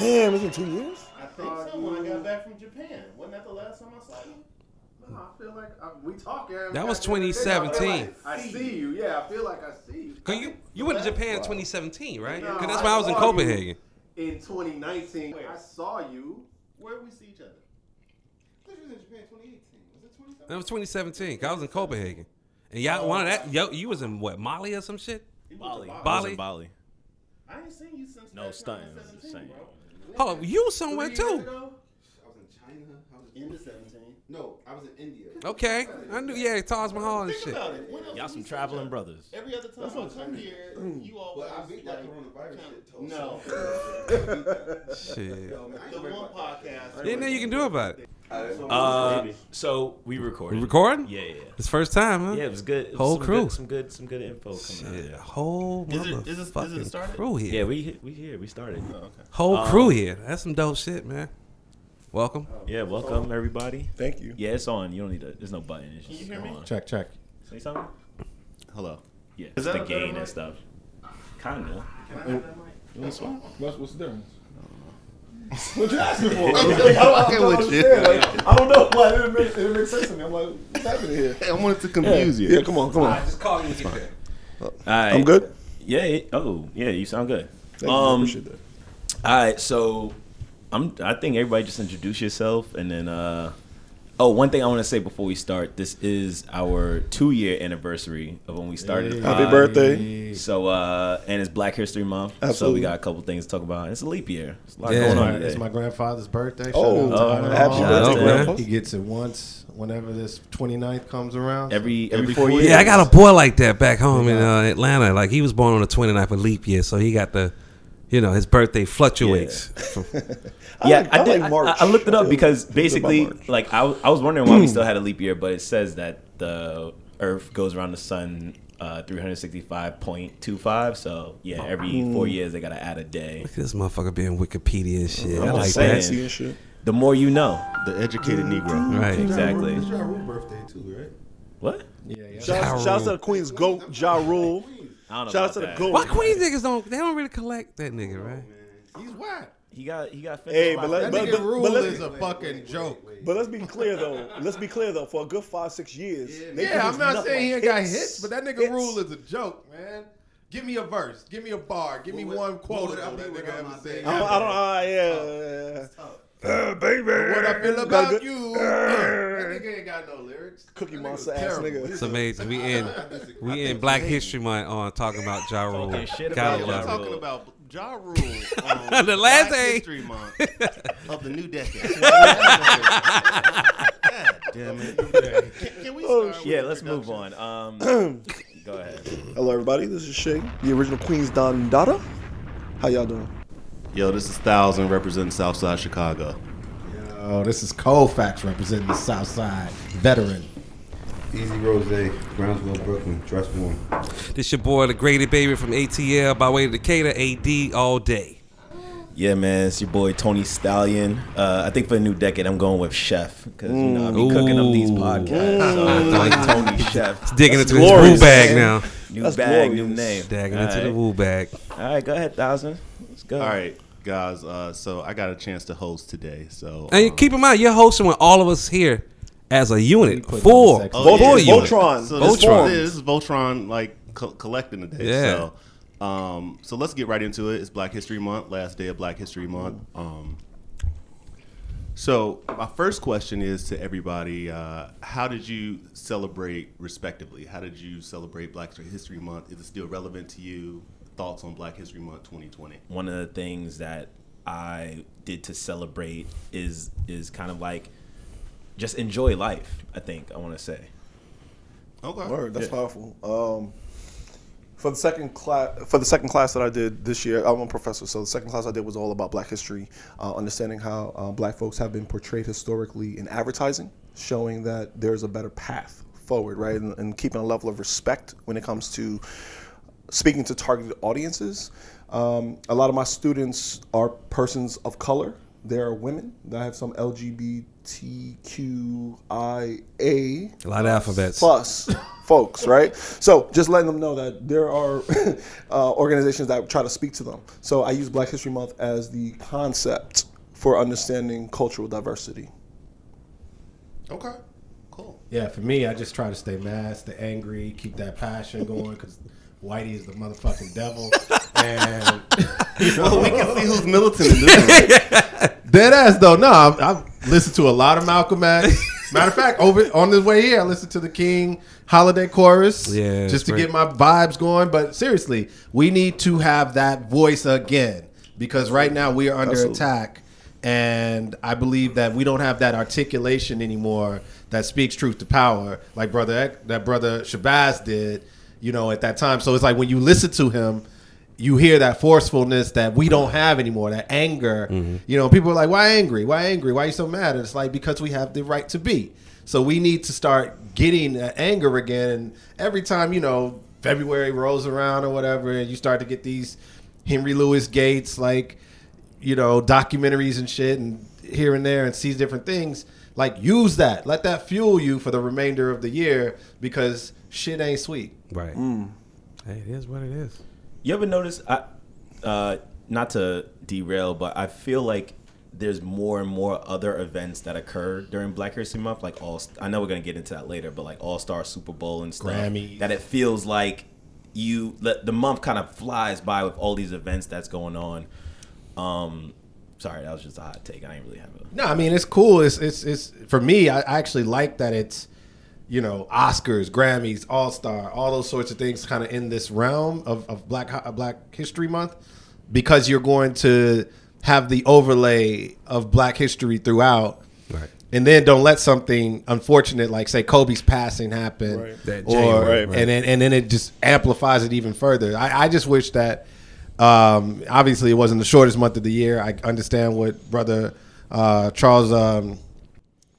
Damn, it's been two years. I think so. When I got back from Japan, wasn't that the last time I saw you? No, I feel like uh, I, we talk. every That was goddamn day. I 2017. like I see you. Yeah, I feel like I see you. Cause you you went to Japan in 2017, right? No, Cause that's when I was in saw you Copenhagen. In 2019, I saw you. Where did we see each other? I thought you was in Japan 2018. Was it 2017? That was 2017. 'cause I was in Copenhagen, and y'all oh. one of that yo you was in what Mali or some shit. You went Bali. I was Bali? in Bali. I ain't seen you since No, back stunting. 2017, Same. Hold on, you was somewhere Three years too. ago? I was in China. I was in Into 17. No, I was in India. Okay, I knew. Yeah, Taj Mahal and Think shit. about it. When else Y'all did some we see traveling each other? brothers. Every other time I come here, you always But I beat that like, coronavirus shit. Toast. No. Shit. Yo, man, I ain't the worried one about podcast. Ain't nothing you can do about it. Uh, so we recorded. You recording? Yeah, yeah. It's first time, huh? Yeah, it was good. It was Whole some crew. Good, some good, some good info coming Shit, out. whole Is it- is it- is it motherfucking started? crew here. Yeah, we we here. We started. Oh, okay. Whole Um, crew here. That's some dope shit, man. Welcome. Yeah, welcome everybody. Thank you. Yeah, it's on. You don't need to. There's no button. It's Can you just hear me? on. Check, check. Say something. Hello. Yeah, Is it's that the a better gain mic? and stuff. Kinda. What's, what's the difference? What you asking for? fucking with you. Like, I don't know why it didn't, make, it didn't make sense to me. I'm like, what's happening here? I wanted to confuse you. Yeah, come on, come on. just call you. Fine. All right. I'm good. Yeah. it- oh, yeah. You sound good. Thank you. Um, Appreciate that. All right, so I'm. I think everybody just introduce yourself, and then. uh Oh, one thing I want to say before we start. This is our two-year anniversary of when we started. the Happy birthday. So, uh and it's Black History Month. So we got a couple things to talk about. It's a leap year. It's a lot Yeah. going on My, today. it's my grandfather's birthday. Shout Oh, out to oh, happy Hall. birthday, birthday, He gets it once whenever this 29th comes around. every every, Every four four years. Yeah, I got a boy like that back home in uh, Atlanta. Like he was born on the 29th of leap year, so he got the, you know, his birthday fluctuates. Yeah, like- I, I did. like I- March. I, looked it up feel because basically, like, I, I was wondering why we still had a leap year, but it says that the Earth goes around the sun uh, 365.25. So yeah, every four years they gotta add a day. Look at this motherfucker being Wikipedia and shit. I I'm like just that. Fancy and shit. The more you know. The educated Negro. Right. Exactly. It's Ja Rule birthday too, right? What? Yeah, yeah. Shout, Ja out- to the Queen's GOAT, Ja Rule. I don't know. Shout out about to the that. GOAT. Why Queens niggas don't? They don't really collect that nigga, right? He's whack. He got he got. Hey, finished but by- let- That but- nigga but- Rule but let's- is a fucking joke. But let's be clear though. Let's be clear though. For a good five, six years, they Yeah, I'm not saying he ain't got hits, but that nigga Hits. Rule is a joke, man. Give me a verse. Give me a bar. Give me What one quote I that nigga ever said. I don't, I don't uh, yeah. Uh, baby. What I feel about good- you. that nigga ain't got no lyrics. Cookie That monster nigga's ass nigga. It's amazing. We in we in Black History Month on talking about Ja Rule. Talking shit Kind about of Ja Ja Rule. Rule. talking about Ja Rule on The last Black day. History Month of the new decade. God damn it. Can, can we Oh, start Yeah, let's move on. Um, go ahead. Hello, everybody. This is Shay, the original Queen's Don Dada. How y'all doing? Yo, this is Thousand representing Southside Chicago. Yo, this is Colfax representing the South Side veteran. Easy Rose, Brownsville, Brooklyn, dress warm. This your boy, the graded baby from ATL by way of Decatur, AD all day. Yeah, man, it's your boy Tony Stallion. Uh, I think for the new decade, I'm going with Chef because you know I be cooking up these podcasts. So like Tony Chef, Digging into glorious, his woo bag man. now. new That's bag, new glorious. name. Dagging All into the right. woo bag. All right, go ahead, Thousand. Let's go. All right, guys. Uh, so I got a chance to host today. So And um, keep in mind, you're hosting with all of us here as a unit. put Full, them in Oh, full yeah. unit. Voltron. So Voltron. this, this is Voltron like co- collecting today. Yeah. So, um, so let's get right into it. It's Black History Month, last day of Black History Month. Um, so my first question is to everybody: uh, How did you celebrate, respectively? How did you celebrate Black History Month? Is it still relevant to you? Thoughts on Black History Month 2020? One of the things that I did to celebrate is is kind of like just enjoy life. I think I want to say. Okay. Word, that's powerful. Um, for the second class, for the second class that I did this year, I'm a professor, so the second class I did was all about Black history, uh, understanding how uh, Black folks have been portrayed historically in advertising, showing that there's a better path forward, right, and, and keeping a level of respect when it comes to speaking to targeted audiences. Um, a lot of my students are persons of color. There are women. I have some LGBTQIA A lot of alphabets. plus folks, right? So just letting them know that there are uh, organizations that try to speak to them. So I use Black History Month as the concept for understanding cultural diversity. Okay. Cool. Yeah, for me, I just try to stay mad, stay angry, keep that passion going because Whitey is the motherfucking devil. and Well, we can see who's militant in this dead ass though, no, I've, I've listened to a lot of Malcolm X. Matter of fact, over on this way here, I listened to the King Holiday Chorus, Yeah, just to great. get my vibes going. But seriously, we need to have that voice again because right now we are under Absolutely. attack, and I believe that we don't have that articulation anymore that speaks truth to power, like brother that brother Shabazz did, you know, at that time. So it's like when you listen to him. You hear that forcefulness that we don't have anymore, that anger. Mm-hmm. You know, people are like, "Why angry? Why angry? Why are you so mad?" And it's like because we have the right to be. So we need to start getting that anger again. And every time you know February rolls around or whatever, and you start to get these Henry Louis Gates like you know documentaries and shit, and here and there, and sees different things. Like use that, let that fuel you for the remainder of the year because shit ain't sweet. Right. Hey, it is what it is. You ever notice? I, uh, not to derail, but I feel like there's more and more other events that occur during Black History Month. Like all, I know we're gonna get into that later, but like All Star Super Bowl and stuff. Grammys. That it feels like you the, the month kind of flies by with all these events that's going on. Um, sorry, that was just a hot take. I didn't really have a. No, I mean it's cool. It's it's it's for me. I, I actually like that it's you know Oscars, Grammys, All Star, all those sorts of things, kind of in this realm of of Black Black History Month, because you're going to have the overlay of Black history throughout. Right. And then don't let something unfortunate like say Kobe's passing happen, Right. That or January, right. and then and then it just amplifies it even further. I, I just wish that um, obviously it wasn't the shortest month of the year. I understand what brother uh, Charles um,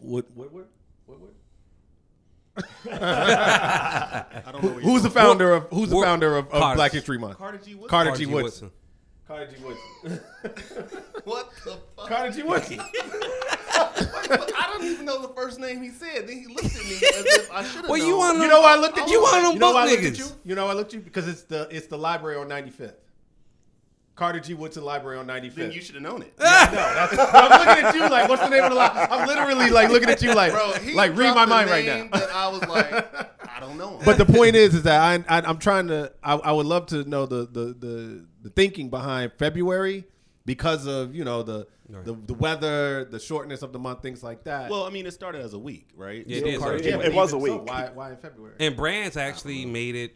Wood, Woodward, Woodward? I don't know where who's the founder of who's the founder of, of Carter. Black History Month? Carter G. Woodson. Carter Carter G. G. Woodson. Woodson. Carter G. Woodson. What the fuck? Carter G. Woodson. I don't even know the first name he said. Then he looked at me as if I should have Well, known. you wanna- You know why I looked at You you? one of them You know why I looked at niggas. you? You know why I looked at you? Because it's the it's the library on 95th. Carter G. Woodson Library on 95th. Then you should have known it. No, that's, I'm looking at you like, what's the name of the library? I'm literally like looking at you like, Bro, he like read my mind right now. That I was like, I don't know. him. But the point is, is that I, I I'm trying to. I, I would love to know the, the the the thinking behind February because of you know the the, the weather, the shortness of the month, things like that. well, I mean, it started as a week, right? Yeah, it So did Carter start- it- was a even so, week. why why in February? And brands actually made it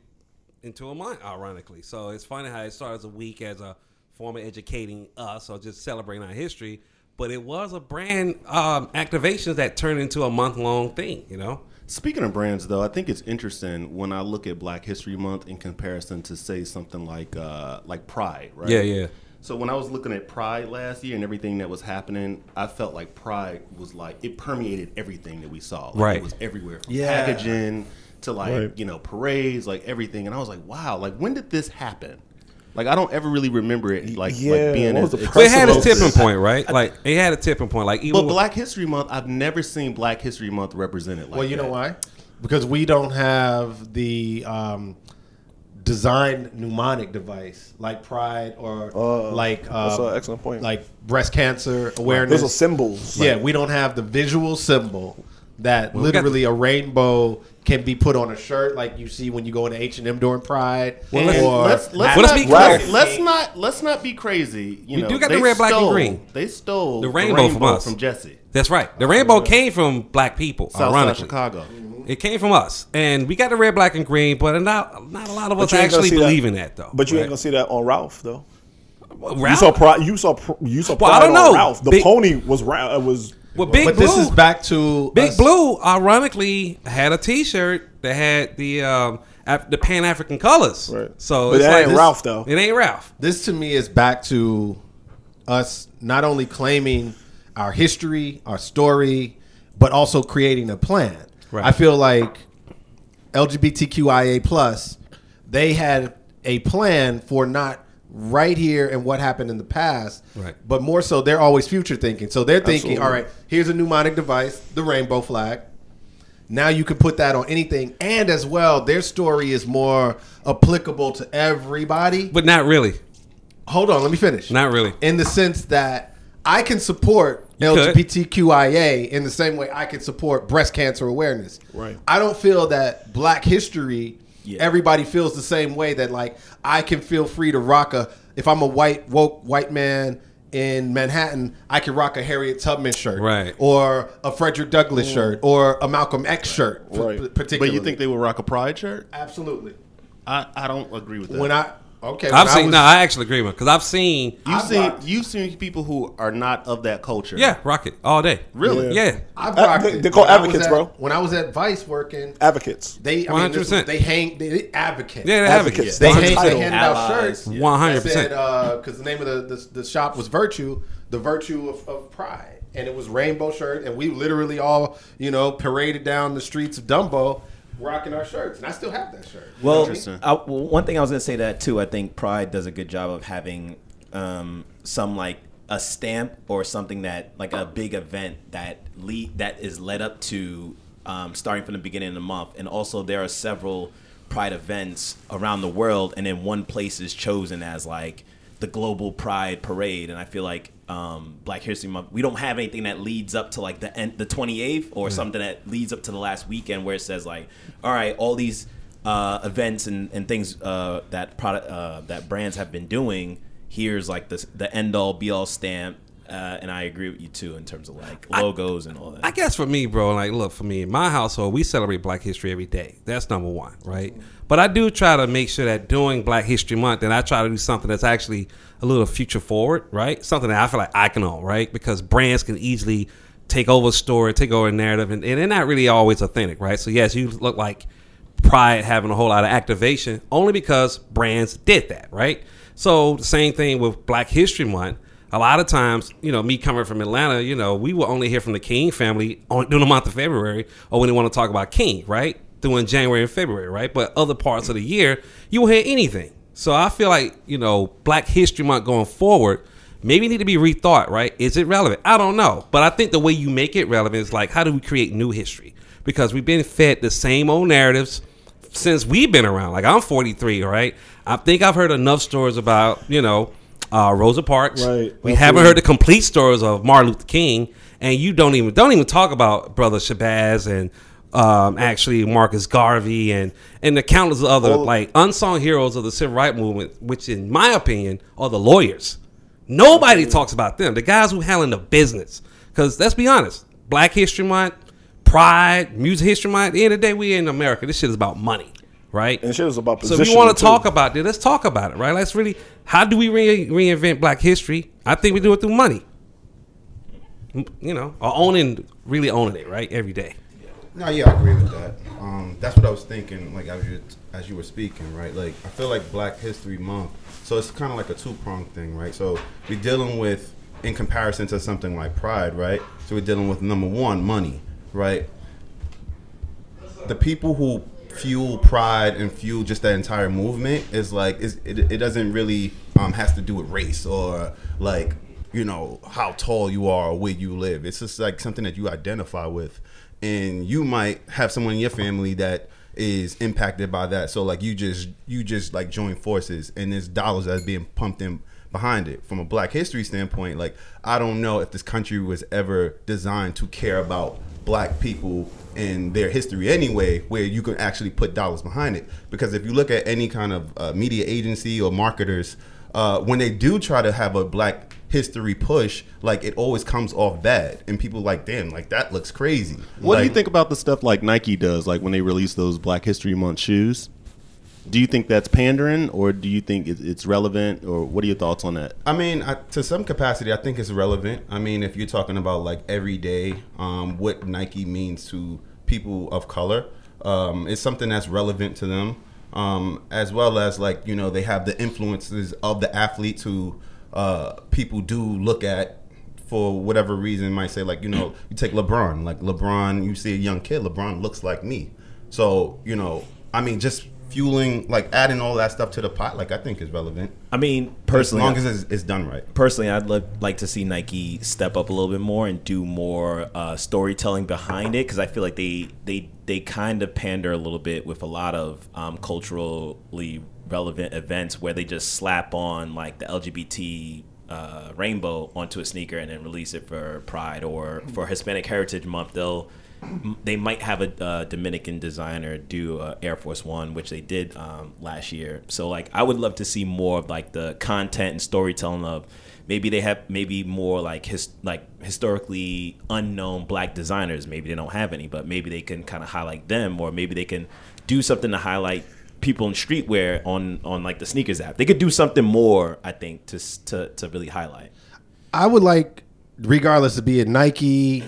into a month, ironically. So it's funny how it started as a week as a form of educating us or just celebrating our history. But it was a brand um, activation that turned into a month long thing, you know? Speaking of brands, though, I think it's interesting when I look at Black History Month in comparison to say something like uh, like Pride, right? Yeah, yeah. So when I was looking at Pride last year and everything that was happening, I felt like Pride was like it permeated everything that we saw. Like, Right. It was everywhere, from Yeah. packaging to like Right. you know parades, like everything. And I was like, wow, like when did this happen? Like I don't ever really remember it like Yeah, like being as the it had a tipping point, right? Like, it had a tipping point. Like, even But Black History Month, I've never seen Black History Month represented like well, you that. know why? Because we don't have the um, designed mnemonic device like Pride or Uh, like that's um, an excellent point. like breast cancer awareness. Those are symbols. Yeah, we don't have the visual symbol that Well, we got literally a rainbow can be put on a shirt like you see when you go into H and M during Pride. Well, let's- or let's let's, let's not, be clear. let's, let's not let's not be crazy. You We know, do got the they red, black, and stole- green. They stole The rainbow from us. from Jesse, That's right. The rainbow came from black people, Southside ironically. Chicago. It came from us. And we got the red, black, and green, but not, not a lot of us you ain't gonna actually see that- in that, though. But you ain't gonna see that on Ralph though. Well, You saw pride. You saw pr- you saw Well, I don't on know. Ralph. The Big- pony was Ra- uh, was. Well, Big but Blue, this is back to Big us- Blue, ironically, had a T-shirt that had the um, Af- the Pan African colors. Right. So But it's that like ain't this- Ralph, though. It ain't Ralph. This to me is back to us not only claiming our history, our story, but also creating a plan. Right. I feel like LGBTQIA plus, they had a plan for not right here and what happened in the past, Right. but more so they're always future thinking. So they're thinking, Absolutely. all right, here's a mnemonic device, the rainbow flag. Now you can put that on anything, and as well, their story is more applicable to everybody. But not really. Hold on, let me finish. Not really. In the sense that I can support You could. LGBTQIA in the same way I can support breast cancer awareness. Right. I don't feel that Black History. Yeah. Everybody feels the same way that like I can feel free to rock a if I'm a white woke white man in Manhattan, I can rock a Harriet Tubman shirt, Right. or a Frederick Douglass mm. shirt, or a Malcolm X shirt, Right. p- But particularly. But you think they would rock a pride shirt? absolutely? I, I don't agree with that. When I okay, I've when I seen. was- no, I actually agree with because I've seen. you've I've seen rocked- you've seen people who are not of that culture. Yeah, rock it all day. Really? Yeah. Yeah. I've Uh, rocked they- it. they're called When advocates, at- bro. When I was at Vice working, Advocates. they I mean, this 100%. they hang they, they advocate. Yeah, they Advocates. advocates. they, That's hang, they handed out shirts. One hundred percent. because the name of the, the the shop was Virtue, the virtue of, of pride, and it was rainbow shirt, and we literally all you know paraded down the streets of Dumbo, rocking our shirts, and I still have that shirt. Well, I, well, one thing I was going to say that too. I think Pride does a good job of having um, some like a stamp or something that like a big event that lead that is led up to um, starting from the beginning of the month, and also there are several Pride events around the world, and then one place is chosen as like the global Pride parade, and I feel like um, Black History Month, we don't have anything that leads up to like the end, the 28th, or something that leads up to the last weekend where it says like, all right, all these uh, events and, and things uh, that product uh, that brands have been doing. Here's like the the end all be all stamp, uh, and I agree with you too in terms of like logos and all that. I guess for me, bro, like, look, for me, in my household, we celebrate Black History every day. That's number one, right? But I do try to make sure that during Black History Month, and I try to do something that's actually a little future forward, right? Something that I feel like I can own, right? Because brands can easily take over a story, take over a narrative, and, and they're not really always authentic, right? So, yes, you look like Pride having a whole lot of activation only because brands did that, right? So, the same thing with Black History Month a lot of times, you know, me coming from Atlanta, you know, we will only hear from the King family on, during the month of February or when they want to talk about King, right? During January and February, right? But other parts of the year, you won't hear anything. So I feel like, you know, Black History Month going forward maybe need to be rethought, right? Is it relevant? I don't know. But I think the way you make it relevant is like, how do we create new history? Because we've been fed the same old narratives since we've been around. Like I'm 43, right? I think I've heard enough stories about, you know, uh, Rosa Parks. Right. We Absolutely. haven't heard the complete stories of Martin Luther King, and you don't even don't even talk about Brother Shabazz and um, actually Marcus Garvey and and the countless other All- like unsung heroes of the civil rights movement, which in my opinion are the lawyers. Nobody talks about them, the guys who handling the business. Because let's be honest, Black History Month, Pride, Music History Month. At the end of the day, we in America. This shit is about money, right? And shit was about position. So if you want to talk about it, let's talk about it, right? Let's really, how do we re- reinvent Black history? I think we do it through money. You know, or owning, really owning it, right? Every day. No, yeah, I agree with that. Um, that's what I was thinking, like as you as you were speaking, right? Like I feel like Black History Month, so it's kind of like a two pronged thing, right? So we're dealing with, in comparison to something like Pride, right? So we're dealing with number one, money, right? The people who fuel Pride and fuel just that entire movement is like it, it doesn't really um, has to do with race or like you know how tall you are or where you live. It's just like something that you identify with, and you might have someone in your family that is impacted by that. So like you just you just like join forces, and there's dollars that's being pumped in behind it. From a Black History standpoint, like I don't know if this country was ever designed to care about black people in their history anyway, where you can actually put dollars behind it. Because if you look at any kind of uh, media agency or marketers, uh, when they do try to have a black history push, like it always comes off bad, and people like, damn, like that looks crazy. What do you think about the stuff like Nike does, like when they release those Black History Month shoes? Do you think that's pandering, or do you think it's relevant, or what are your thoughts on that? I mean, I, to some capacity, I think it's relevant. I mean, if you're talking about like every day, um, what Nike means to people of color, um, it's something that's relevant to them, um, as well as like you know they have the influences of the athletes who uh, people do look at for whatever reason. Might say like you know you take LeBron, like LeBron, you see a young kid, LeBron looks like me. So you know, I mean, just fueling, like adding all that stuff to the pot, like I think is relevant. I mean, personally, as long as it's, it's done right. personally, I'd li- like to see Nike step up a little bit more and do more uh, storytelling behind it because I feel like they they they kind of pander a little bit with a lot of um, culturally relevant events where they just slap on like the LGBT uh, rainbow onto a sneaker and then release it for Pride or for Hispanic Heritage Month. They'll they might have a uh, Dominican designer do uh, Air Force One, which they did um, last year. So like, I would love to see more of like the content and storytelling of maybe they have maybe more like his like historically unknown black designers. Maybe they don't have any, but maybe they can kind of highlight them, or maybe they can do something to highlight people in streetwear on on like the sneakers app. They could do something more, I think, to to to really highlight. I would like, regardless of be it Nike, a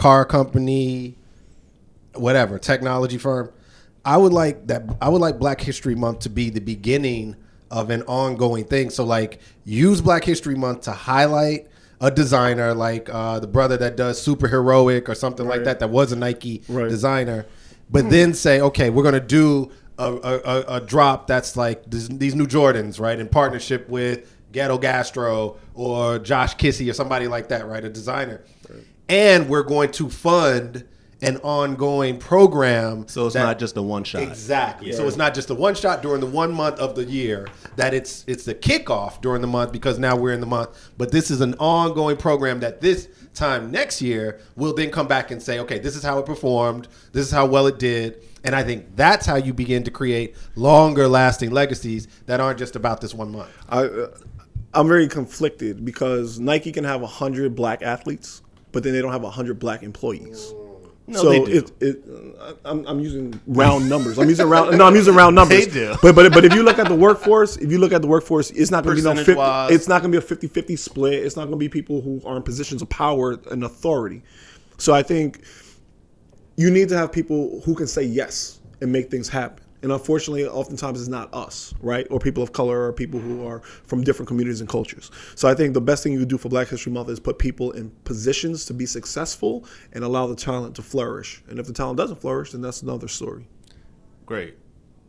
car company, whatever technology firm, I would like that. I would like Black History Month to be the beginning of an ongoing thing. So like, use Black History Month to highlight a designer like uh, the brother that does super heroic or something like that that was a Nike Right. designer, but then say, okay, we're gonna do a, a, a, a drop that's like this, these new Jordans, right, in partnership with Ghetto Gastro or Josh Kissi or somebody like that, right, a designer, and we're going to fund an ongoing program. So it's that- not just a one shot. Exactly. So it's not just a one shot during the one month of the year. That it's it's the kickoff during the month because now we're in the month. But this is an ongoing program that this time next year we'll then come back and say, okay, this is how it performed. This is how well it did. And I think that's how you begin to create longer lasting legacies that aren't just about this one month. I, uh, I'm very conflicted because Nike can have hundred black athletes, but then they don't have hundred black employees. No, so they do. It, it, I'm, I'm using round numbers. I'm using round. No, I'm using round numbers. They do. But but but if you look at the workforce, if you look at the workforce, it's not going to be no 50, It's not going to be a 50-50 split. It's not going to be people who are in positions of power and authority. So I think you need to have people who can say yes and make things happen. And unfortunately, oftentimes it's not us, right? Or people of color or people who are from different communities and cultures. So I think the best thing you can do for Black History Month is put people in positions to be successful and allow the talent to flourish. And if the talent doesn't flourish, then that's another story. Great.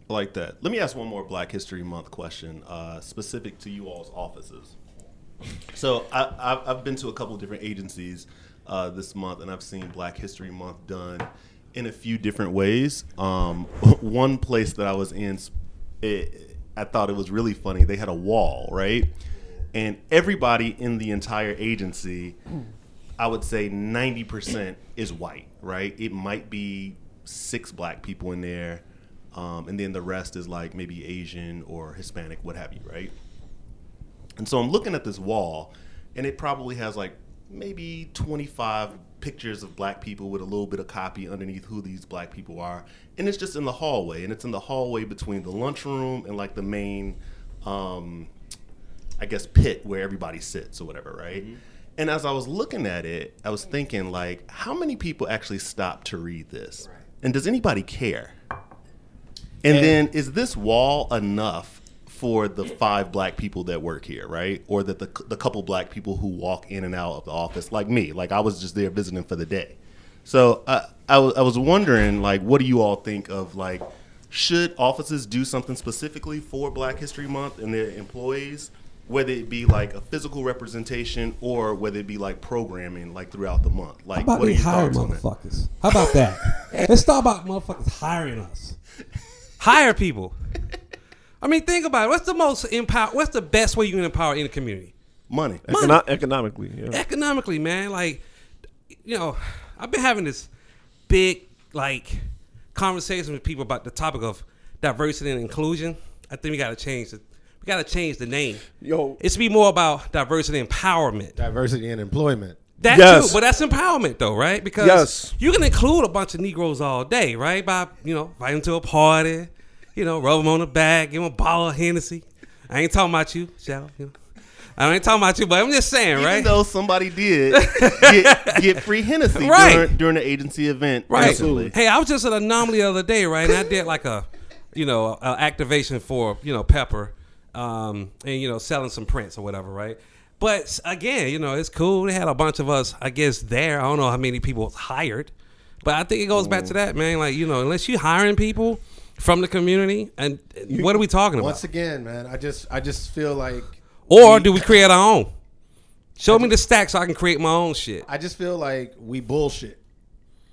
I like that. Let me ask one more Black History Month question, uh, specific to you all's offices. So I, I've, I've been to a couple different agencies uh, this month, and I've seen Black History Month done in a few different ways. Um, one place that I was in, it, I thought it was really funny. They had a wall, right? And everybody in the entire agency, I would say 90% is white, right? It might be six black people in there, um, and then the rest is like maybe Asian or Hispanic, what have you, right? And so I'm looking at this wall, and it probably has like maybe 25 pictures of black people with a little bit of copy underneath who these black people are. And it's just in the hallway, and it's in the hallway between the lunchroom and like the main, um, I guess, pit where everybody sits or whatever, right? And as I was looking at it, I was thinking, like, how many people actually stop to read this? And does anybody care? And, then is this wall enough for the five black people that work here, right? Or that the the couple black people who walk in and out of the office, like me, like I was just there visiting for the day. So uh, I was I was wondering, like, what do you all think of like? Should offices do something specifically for Black History Month and their employees, whether it be like a physical representation or whether it be like programming, like throughout the month? Like, How about what are they your hire thoughts on that? motherfuckers? How about that? Let's talk about motherfuckers hiring us. Hire people. I mean, think about it. What's the most empower? What's the best way you can empower in any community? Money. Econo- economically, yeah. Economically, man. Like, you know, I've been having this big like conversation with people about the topic of diversity and inclusion. I think we got to change it. We got to change the name. Yo. it's be more about diversity and empowerment. Diversity and employment. That Yes. too, but that's empowerment though, right? Because Yes. you can include a bunch of Negroes all day, right? By you know, inviting them to a party, you know, rub them on the back, give them a bottle of Hennessy. I ain't talking about you, shall you know. I ain't talking about you, but I'm just saying, Even right? though somebody did get, get free Hennessy Right. during, during the agency event Right. recently. Hey, I was just an Anomaly the other day, right? And I did like a, you know, a activation for you know Pepper, um, and you know selling some prints or whatever, right? But again, you know, it's cool. They had a bunch of us, I guess, there. I don't know how many people hired, but I think it goes back to that, man. Like you know, unless you hiring people from the community? And what are we talking about? Once again, man, I just I just feel like Or do we create our own? Show me the stack so I can create my own shit. I just feel like we bullshit.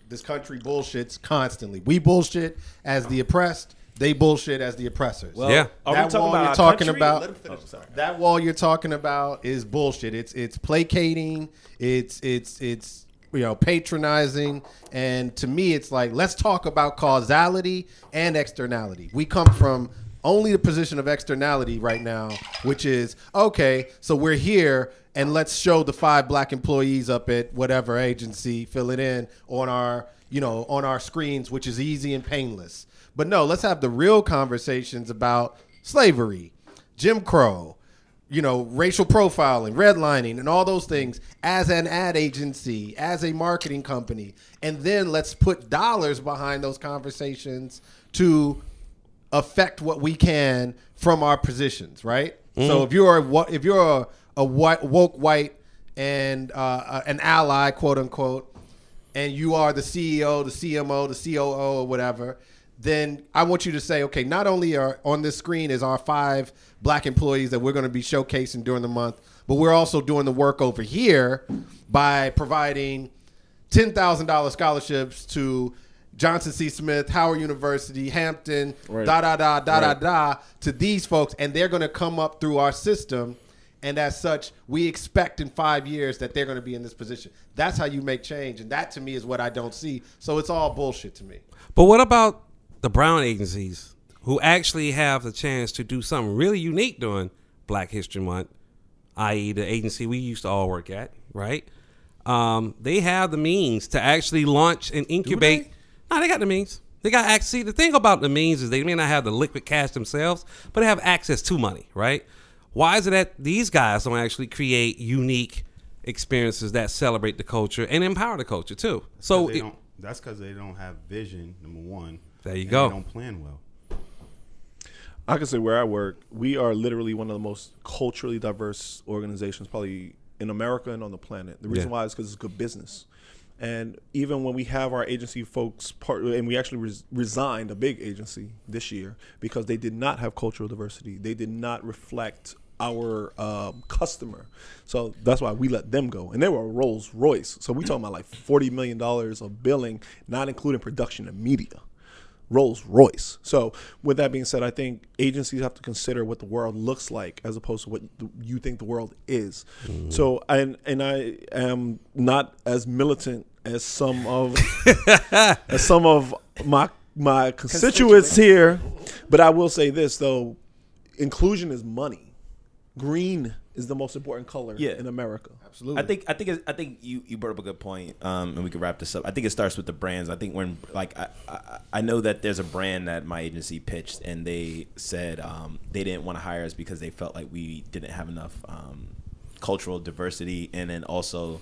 This country bullshits constantly. We bullshit as the oppressed. They bullshit as the oppressors. Well, Yeah. Are That we talking wall about you're talking country? about- Let him finish. Sorry. that wall you're talking about is bullshit. It's it's placating. It's it's it's you know patronizing. And to me, it's like let's talk about causality and externality. We come from only the position of externality right now, which is okay. So we're here, and let's show the five black employees up at whatever agency fill it in on our you know on our screens, which is easy and painless. But no, let's have the real conversations about slavery, Jim Crow, you know, racial profiling, redlining, and all those things as an ad agency, as a marketing company. And then let's put dollars behind those conversations to affect what we can from our positions, right? So if you're a, if you're a, a white, woke white and uh, an ally, quote unquote, and you are the CEO, the CMO, the COO, or whatever, then I want you to say, okay, not only are on this screen is our five black employees that we're going to be showcasing during the month, but we're also doing the work over here by providing ten thousand dollar scholarships to Johnson C. Smith, Howard University, Hampton, Right. da da da da Right. da da to these folks, and they're going to come up through our system. And as such, we expect in five years that they're going to be in this position. That's how you make change, and that to me is what I don't see. So it's all bullshit to me. But what about the brown agencies who actually have the chance to do something really unique during Black History Month, i.e., the agency we used to all work at, right? Um, they have the means to actually launch and incubate. No, they got the means. They got access. See, the thing about the means is they may not have the liquid cash themselves, but they have access to money, right? Why is it that these guys don't actually create unique experiences that celebrate the culture and empower the culture too? So they it- don't, that's because they don't have vision. Number one. There you go. They don't plan well. I can say where I work, we are literally one of the most culturally diverse organizations, probably in America and on the planet. The reason Yeah. why is because it's good business. And even when we have our agency folks part, and we actually res- resigned a big agency this year because they did not have cultural diversity. They did not reflect our um, customer. So that's why we let them go. And they were a Rolls Royce. So we talking about like forty million dollars of billing, not including production and media. Rolls Royce. So, with that being said, I think agencies have to consider what the world looks like as opposed to what you think the world is. Mm. So, and and I am not as militant as some of as some of my my constituents here, but I will say this though: inclusion is money. Green is the most important color Yeah. in America. Absolutely. I think I think I think you you brought up a good point, um, and we can wrap this up. I think it starts with the brands. I think when like I, I I know that there's a brand that my agency pitched, and they said um, they didn't want to hire us because they felt like we didn't have enough um, cultural diversity, and then also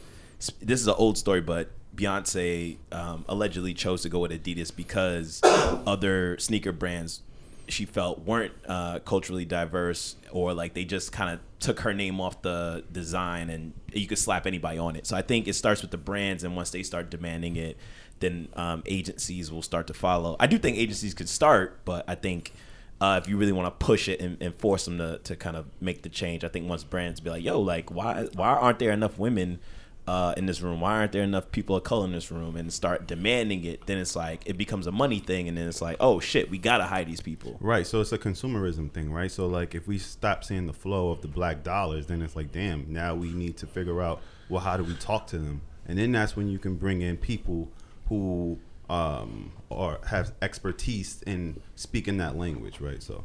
this is an old story, but Beyonce um, allegedly chose to go with Adidas because other sneaker brands she felt weren't uh, culturally diverse or like they just kind of took her name off the design and you could slap anybody on it. So I think it starts with the brands, and once they start demanding it, then um, agencies will start to follow. I do think agencies could start, but I think. Uh, if you really want to push it and, and force them to, to kind of make the change, I think once brands be like, "Yo, like, why why aren't there enough women uh, in this room? Why aren't there enough people of color in this room? And start demanding it, then it's like it becomes a money thing, and then it's like, oh shit, we gotta hire these people. Right. So it's a consumerism thing, right? So like if we stop seeing the flow of the black dollars, then it's like, damn, now we need to figure out well how do we talk to them? And then that's when you can bring in people who um or have expertise in speaking that language, right? So,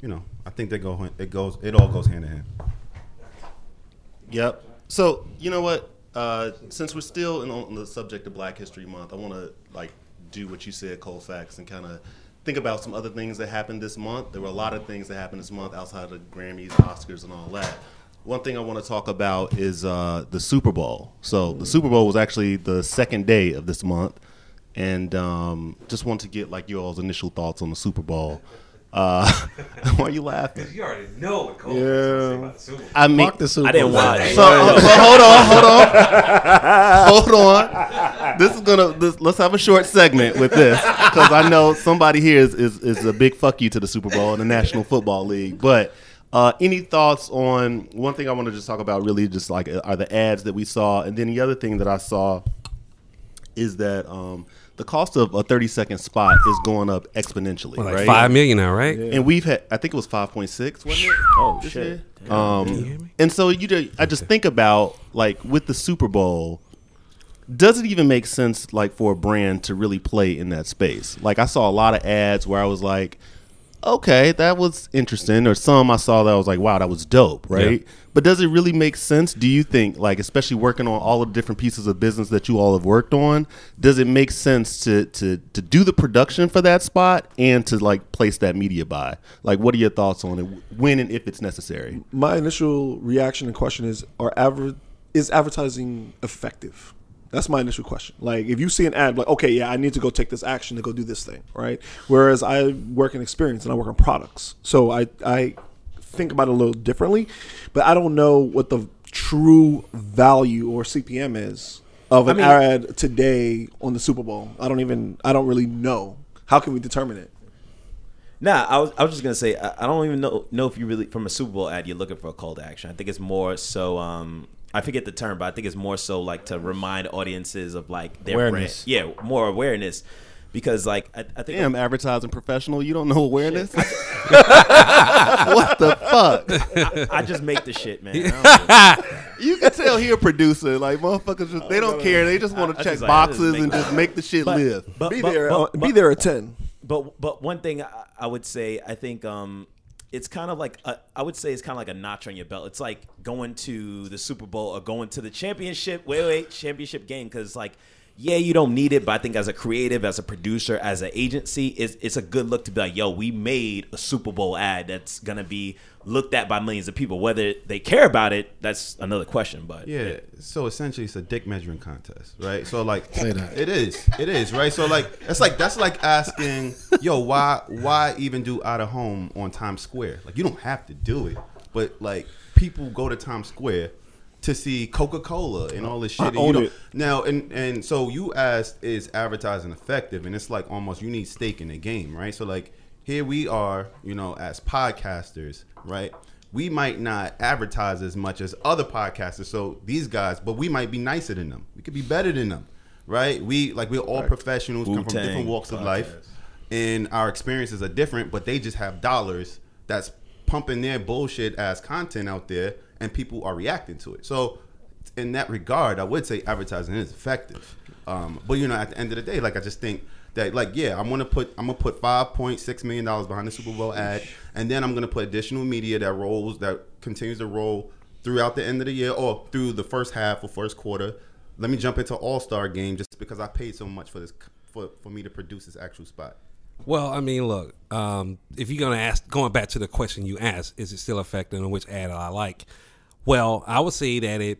you know, I think they go it goes it all goes hand in hand. Yep. So you know what? Uh, since we're still in, on the subject of Black History Month, I want to like do what you said, Colfax, and kind of think about some other things that happened this month. There were a lot of things that happened this month outside of the Grammys, Oscars, and all that. One thing I want to talk about is uh, the Super Bowl. So the Super Bowl was actually the second day of this month, and um, just want to get like your all's initial thoughts on the Super Bowl. Uh, why are you laughing? You already know what Cole Yeah. I mean, Fuck the Super I didn't Bowl. watch. So, uh, but hold on, hold on, hold on. this is gonna. This, let's have a short segment with this because I know somebody here is, is is a big fuck you to the Super Bowl and the National Football League. But uh, any thoughts on one thing I want to just talk about? Really, just like uh, are the ads that we saw, and then the other thing that I saw is that um, the cost of a thirty second spot is going up exponentially. Well, like right? five million now, right? and we've had I think it was five point six, wasn't it? Oh shit. Um, and so you just, I just think about like with the Super Bowl, does it even make sense like for a brand to really play in that space? Like I saw a lot of ads where I was like, okay, that was interesting, or some I saw that I was like, wow, that was dope, right? Yeah. But does it really make sense? Do you think, like, especially working on all of the different pieces of business that you all have worked on, does it make sense to to to do the production for that spot and to like place that media buy? Like, what are your thoughts on it? When and if it's necessary? My initial reaction and question is: Are adver- is advertising effective? That's my initial question. Like, if you see an ad, like, okay, yeah, I need to go take this action to go do this thing, right? Whereas I work in experience and I work on products, so I I think about it a little differently, but I don't know what the true value or CPM is of an mean- ad today on the Super Bowl. I don't even I don't really know. How can we determine it? Nah, I was, I was just gonna say I, I don't even know know if you really from a Super Bowl ad you're looking for a call to action. I think it's more so um I forget the term, but I think it's more so like to remind audiences of like their Awareness. brand. Yeah, more awareness because like I, I think Damn, advertising professional, you don't know awareness. what the fuck? I, I just make the shit, man. I don't know. You can tell he a producer. Like motherfuckers, just, they don't care. They just want to check just like, just boxes and just make the shit But- live. but- Be but- there, but- uh, be there at ten. But but one thing I, I would say, I think um, it's kind of like a, I would say it's kind of like a notch on your belt. It's like going to the Super Bowl or going to the championship. Wait, wait, championship game because like. Yeah, you don't need it, but I think as a creative, as a producer, as an agency, it's, it's a good look to be like, yo, we made a Super Bowl ad that's gonna be looked at by millions of people. Whether they care about it, that's another question. But Yeah. So essentially, it's a dick measuring contest, right? So like, Say that. it is, it is, right? So like, it's like that's like asking, yo, why, why even do out of home on Times Square? Like, you don't have to do it, but like, people go to Times Square to see Coca Cola and all this shit. and you own don't- it. Now, and and so you asked, is advertising effective? And it's like almost you need stake in the game, right? So like, here we are, you know, as podcasters, right? We might not advertise as much as other podcasters. So these guys, but we might be nicer than them. We could be better than them, right? We like we're all professionals, come from different walks of life, and our experiences are different. But they just have dollars that's pumping their bullshit as content out there, and people are reacting to it. So in that regard, I would say advertising is effective. Um, but you know, at the end of the day, like I just think that, like, yeah, I'm gonna put I'm gonna put five point six million dollars behind the Super Bowl ad, and then I'm gonna put additional media that rolls that continues to roll throughout the end of the year or through the first half or first quarter. Let me jump into All Star game just because I paid so much for this for for me to produce this actual spot. Well, I mean, look, um, if you're gonna ask, going back to the question you asked, is it still effective and which ad I like? Well, I would say that it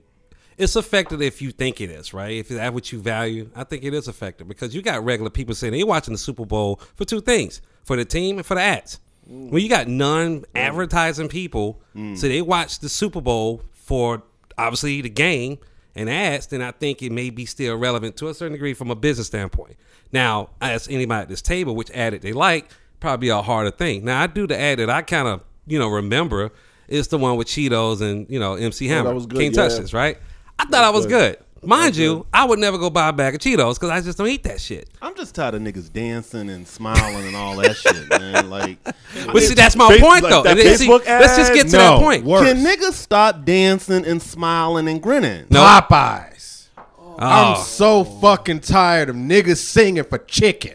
it's effective if you think it is, right? If that's what you value, I think it is effective because you got regular people saying they're watching the Super Bowl for two things: for the team and for the ads. When you got non-advertising people, mm. so they watch the Super Bowl for obviously the game and ads, then I think it may be still relevant to a certain degree from a business standpoint. Now, as anybody at this table, which ad that they like, probably a harder thing. Now, I do the ad that I kind of you know remember is the one with Cheetos and you know MC oh, Hammer. that was good, Can't touch yeah. this, right? I thought I was good. good. Mind you, I would never go buy a bag of Cheetos because I just don't eat that shit. I'm just tired of niggas dancing and smiling and all that shit, man. Like, But see, that's my Face- point, like though. that And then, see, Facebook let's just get to ad? that No, point. worse. can niggas stop dancing and smiling and grinning? No. Popeyes. Oh. I'm so fucking tired of niggas singing for chicken.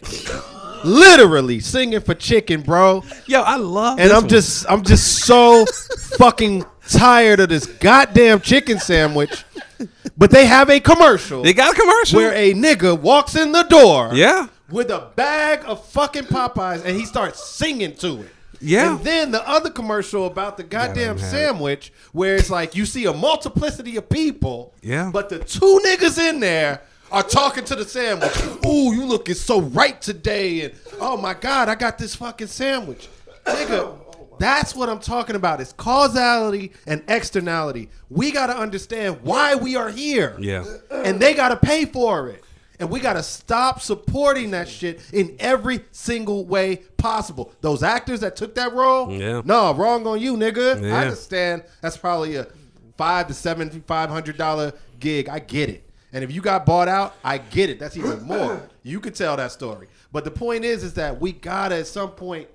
Literally singing for chicken, bro. Yo, I love. And this I'm one. just I'm just so fucking tired of this goddamn chicken sandwich. But they have a commercial They got a commercial. where a nigga walks in the door yeah, with a bag of fucking Popeyes and he starts singing to it. Yeah. And then the other commercial about the goddamn have sandwich where it's like you see a multiplicity of people. Yeah. But the two niggas in there are talking to the sandwich. Ooh, you looking so right today. And oh my God, I got this fucking sandwich. Nigga, that's what I'm talking about. It's causality and externality. We got to understand why we are here. Yeah. And they got to pay for it. And we gotta stop supporting that shit in every single way possible. Those actors that took that role, Yeah. no, wrong on you, nigga. Yeah. I understand that's probably a five to seven five hundred dollar gig. I get it. And if you got bought out, I get it. That's even more. You could tell that story. But the point is, is that we gotta at some point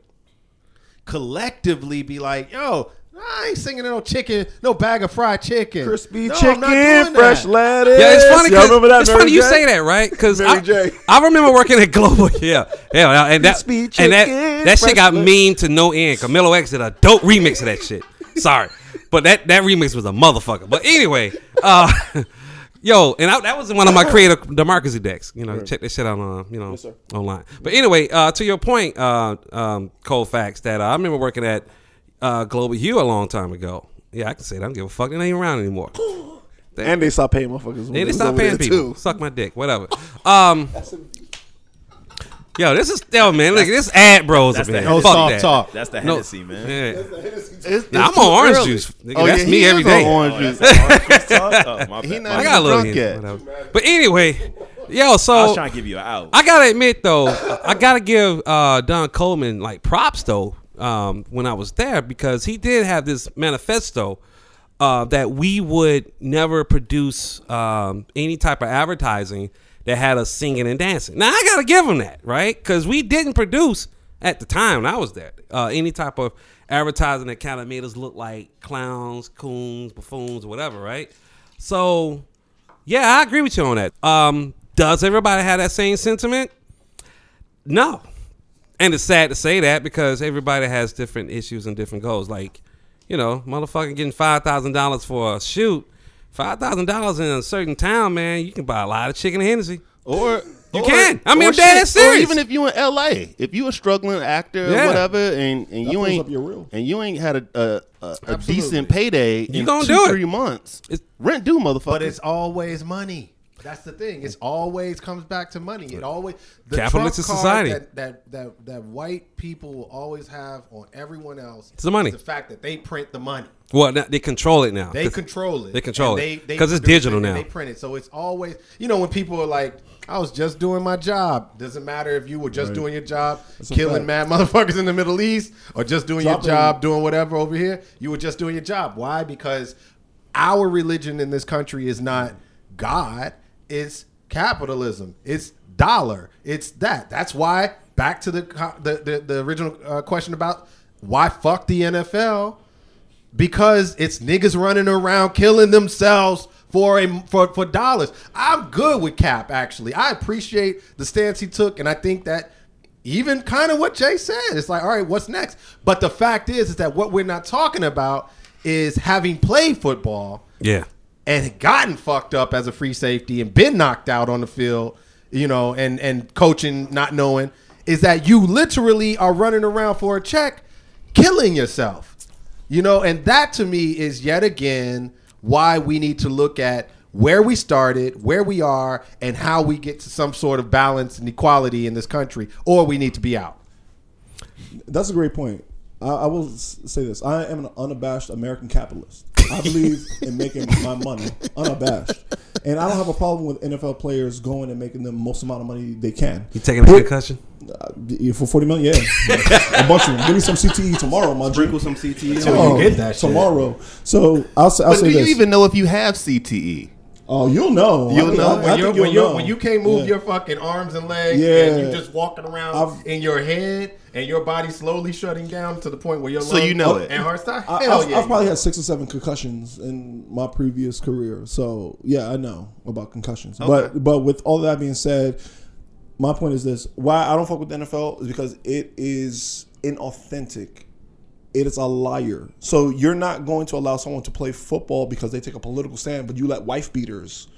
collectively be like, yo, I ain't singing no chicken, no bag of fried chicken. Crispy No, chicken, fresh lettuce. Yeah, it's funny. Y'all 'cause- remember that? it's Mary funny you say that, right? Because Mary I, J. I remember working at Global. Yeah, yeah, and that Crispy and that that shit got fresh mean to no end. Camilo X did a dope remix of that shit. Sorry, but that that remix was a motherfucker. But anyway, uh, yo, and I, that was one of my creative democracy decks. You know, check that shit out on you know sir. online. But anyway, uh, to your point, uh, um, Cold Facts, that uh, I remember working at uh, GlobalHue a long time ago. Yeah, I can say that. I don't give a fuck. They ain't around anymore. And they stopped paying motherfuckers. when They it stop paying people. too. Suck my dick, whatever. Um, yo, this is yo man. Look, this ad bros That's up the here. No Fuck soft that. talk. That's the No. Hennessy, man. Yeah. It's, Nah, I'm on too orange early. juice. Nigga, Oh, that's yeah, me he every is day. on orange Oh, juice. the orange juice talk? Oh, my He bad. not My I got a little drunk in. yet. Whatever. But anyway, yo, so I was so trying to give you an out. I gotta admit though, I gotta give uh, Don Coleman like props though um, when I was there because he did have this manifesto uh, that we would never produce um, any type of advertising that had us singing and dancing. Now I gotta give them that right because we didn't produce at the time I was there uh, any type of advertising that kind of made us look like clowns, coons, buffoons, whatever, right? So yeah, I agree with you on that. Um, does everybody have that same sentiment? No. And it's sad to say that because everybody has different issues and different goals. Like, you know, motherfucking getting five thousand dollars for a shoot. Five thousand dollars in a certain town, man, you can buy a lot of chicken and Hennessy. Or You or- can. I mean, or I'm dead shit, serious. Or even if you in L.A., if you a struggling actor Yeah. or whatever, and, and you ain't up your reel. and you ain't had a a, a, a decent payday in gonna two do it. three months, It's- rent due, motherfucker. But it's always money. That's the thing. It always comes back to money. It always the Capitalistic trump card society. that, that that that white people will always have on everyone else. It's the money. is the fact that they print the money. Well, now, they control it now. They 'Cause control it. They control And it they- they because it's digital it now. They print it, so it's always you know when people are like, "I was just doing my job." Doesn't matter if you were just doing your job, That's killing mad motherfuckers in the Middle East, or just doing Dropping- your job, doing whatever over here. You were just doing your job. Why? Because our religion in this country is not God. It's capitalism. It's dollar. It's that. That's why. Back to the the the, the original uh, question about why fuck the NFL because it's niggas running around killing themselves for a for, for dollars. I'm good with Cap actually. I appreciate the stance he took, and I think that even kind of what Jay said, it's like, all right, what's next? But the fact is, is that what we're not talking about is having played football yeah. And gotten fucked up as a free safety and been knocked out on the field, you know, and and coaching not knowing is that you literally are running around for a check, killing yourself. You know, and that to me is yet again why we need to look at where we started, where we are, and how we get to some sort of balance and equality in this country, or we need to be out. That's a great point. I, I will say this: I am an unabashed American capitalist. I believe in making my money unabashed, and I don't have a problem with NFL players going and making the most amount of money they can. You taking a But- concussion? Uh, for forty million, yeah, a bunch of them. Give me some CTE tomorrow, my Sprinkle G. some CTE. Oh, on it. get that shit. tomorrow. So I'll say, I'll but say do you even know if you have CTE? Oh, you'll know. You'll think- know. I- I When, think you're, you'll when, you're, know. when you can't move Yeah. your fucking arms and legs Yeah. and you're just walking around I've- in your head and your body slowly shutting down to the point where your So you know it. and heart stop. I, Hell I've, yeah. I've probably had six or seven concussions in my previous career, so yeah, I know about concussions. But but with all that being said, my point is this: why I don't fuck with the NFL is because it is inauthentic. It is a liar. So you're not going to allow someone to play football because they take a political stand, but you let wife beaters,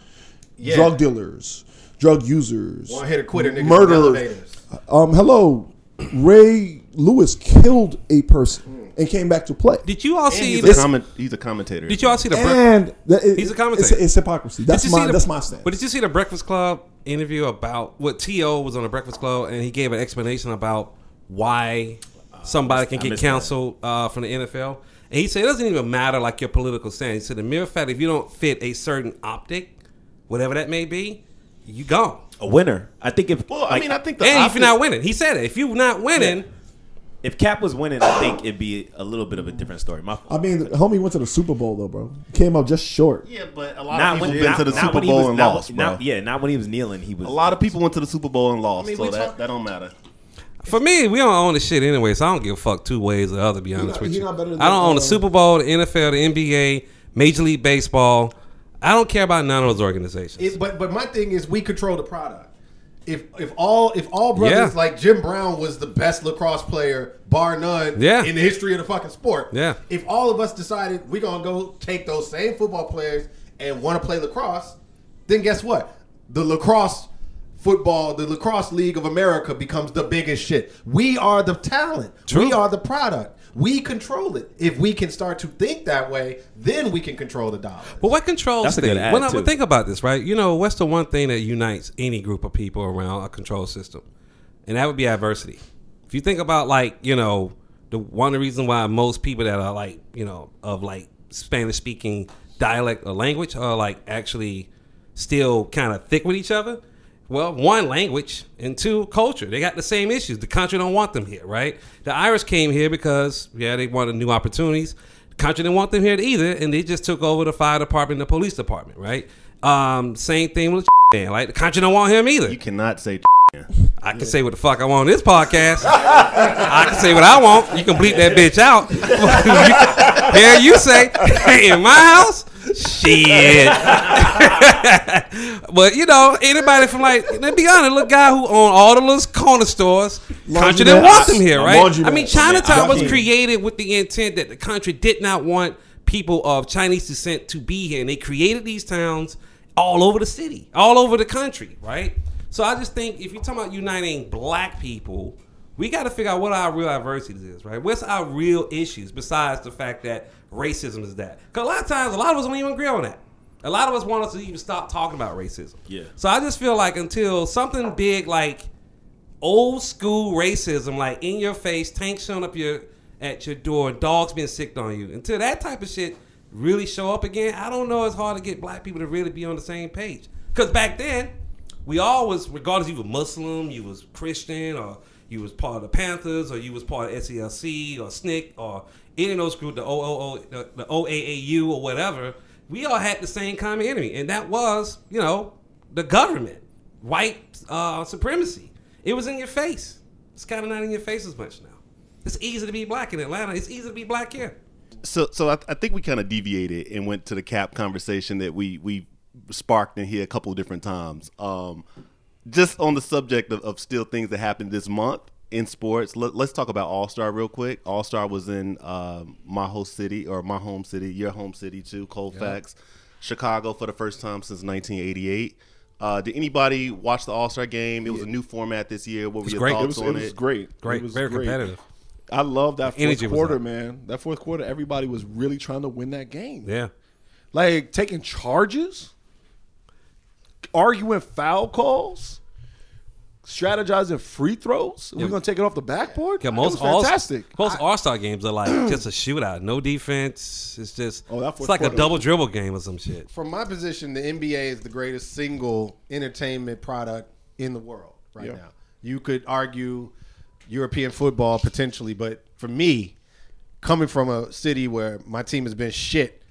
Yeah. drug dealers, drug users, One hitter quitter niggas murderers. Um, hello, Ray Lewis killed a person and came back to play. Did you all see? He's this- a, comment, he's a commentator. Did you all see the? Bre- and it, He's a commentator. it's hypocrisy. That's Did you my see the- that's my stance. But did you see the Breakfast Club interview about what To was on the Breakfast Club and he gave an explanation about why somebody can get missed canceled uh, from the NFL? And he said it doesn't even matter like your political stance. He said the mere fact if you don't fit a certain optic, whatever that may be, you gone. A winner. I think if Well, I like, mean, I think the And if you're not winning, he said it. If you're not winning, if Cap was winning, I think it'd be a little bit of a different story. My. I mean, the homie went to the Super Bowl though, bro. Came up just short. Yeah, but a lot not of when, people been not, to the Super he Bowl was, and not- lost, bro. not- yeah, not when he was kneeling. He was A lot of people went to the Super Bowl and lost, I mean, so that, talk- that don't matter. For me, we don't own the shit anyway, so I don't give a fuck two ways or the other. To be honest not- with you, I don't own the Super Bowl, the NFL, the NBA, Major League Baseball. I don't care about none of those organizations. It, but but my thing is we control the product. If if all if all brothers Yeah. like Jim Brown was the best lacrosse player bar none Yeah. in the history of the fucking sport. Yeah. If all of us decided we're gonna go take those same football players and want to play lacrosse, then guess what? The lacrosse football, the lacrosse league of America becomes the biggest shit. We are the talent. True. We are the product. We control it. If we can start to think that way, then we can control the dollar. But what controls That's a good things? ad, When I too. think about this, right? You know, what's the one thing that unites any group of people around a control system? And that would be adversity. If you think about like, you know, the one of the reasons why most people that are like, you know, of like Spanish speaking dialect or language are like actually still kind of thick with each other. Well, one language and two culture. They got the same issues. The country don't want them here, right? The Irish came here because yeah, they wanted new opportunities. The country didn't want them here either, and they just took over the fire department, and the police department, right? Um, same thing with man, like the country don't want him either. You cannot say I can say what the fuck I want on this podcast. I can say what I want. You can bleep that bitch out. Here you say, hey, in my house, shit. but you know, anybody from like, let's be honest, look guy who own all the little corner stores, country didn't want them here, right? I mean, Chinatown was created with the intent that the country did not want people of Chinese descent to be here, and they created these towns all over the city, all over the country, right? So I just think if you're talking about uniting black people, we got to figure out what our real adversities is, right? What's our real issues besides the fact that racism is that? Because a lot of times, a lot of us don't even agree on that. A lot of us want us to even stop talking about racism. Yeah. So I just feel like until something big like old school racism, like in your face, tanks showing up your at your door, dogs being sicked on you. Until that type of shit really show up again, I don't know. It's hard to get black people to really be on the same page. Because back then, we all was, regardless you were Muslim, you was Christian, or you was part of the Panthers, or you was part of SCLC or SNCC, or any of those groups, the OOO, the, the OAAU, or whatever. We all had the same common enemy, and that was, you know, the government, white uh, supremacy. It was in your face. It's kind of not in your face as much now. It's easy to be black in Atlanta. It's easy to be black here. So, so I, I think we kind of deviated and went to the cap conversation that we we sparked in here a couple of different times. Um, just on the subject of, of still things that happened this month in sports. Let, us talk about All Star real quick. All Star was in um, my host city or my home city, your home city too, Colfax, Chicago for the first time since 1988. Uh, did anybody watch the All Star game? It was a new format this year. What were your great. It thoughts was, it on was it? great. Great, It was very great. competitive. I love that fourth energy quarter, man. That fourth quarter, everybody was really trying to win that game. Yeah. Like taking charges, arguing foul calls, strategizing free throws. We're gonna take it off the backboard. Yeah, It most was all fantastic. most All Star games are like just a shootout, no defense. It's just Oh, that it's fourth like a quarter. double dribble game or some shit. From my position, the NBA is the greatest single entertainment product in the world right Yeah. now. You could argue European football potentially, but for me, coming from a city where my team has been shit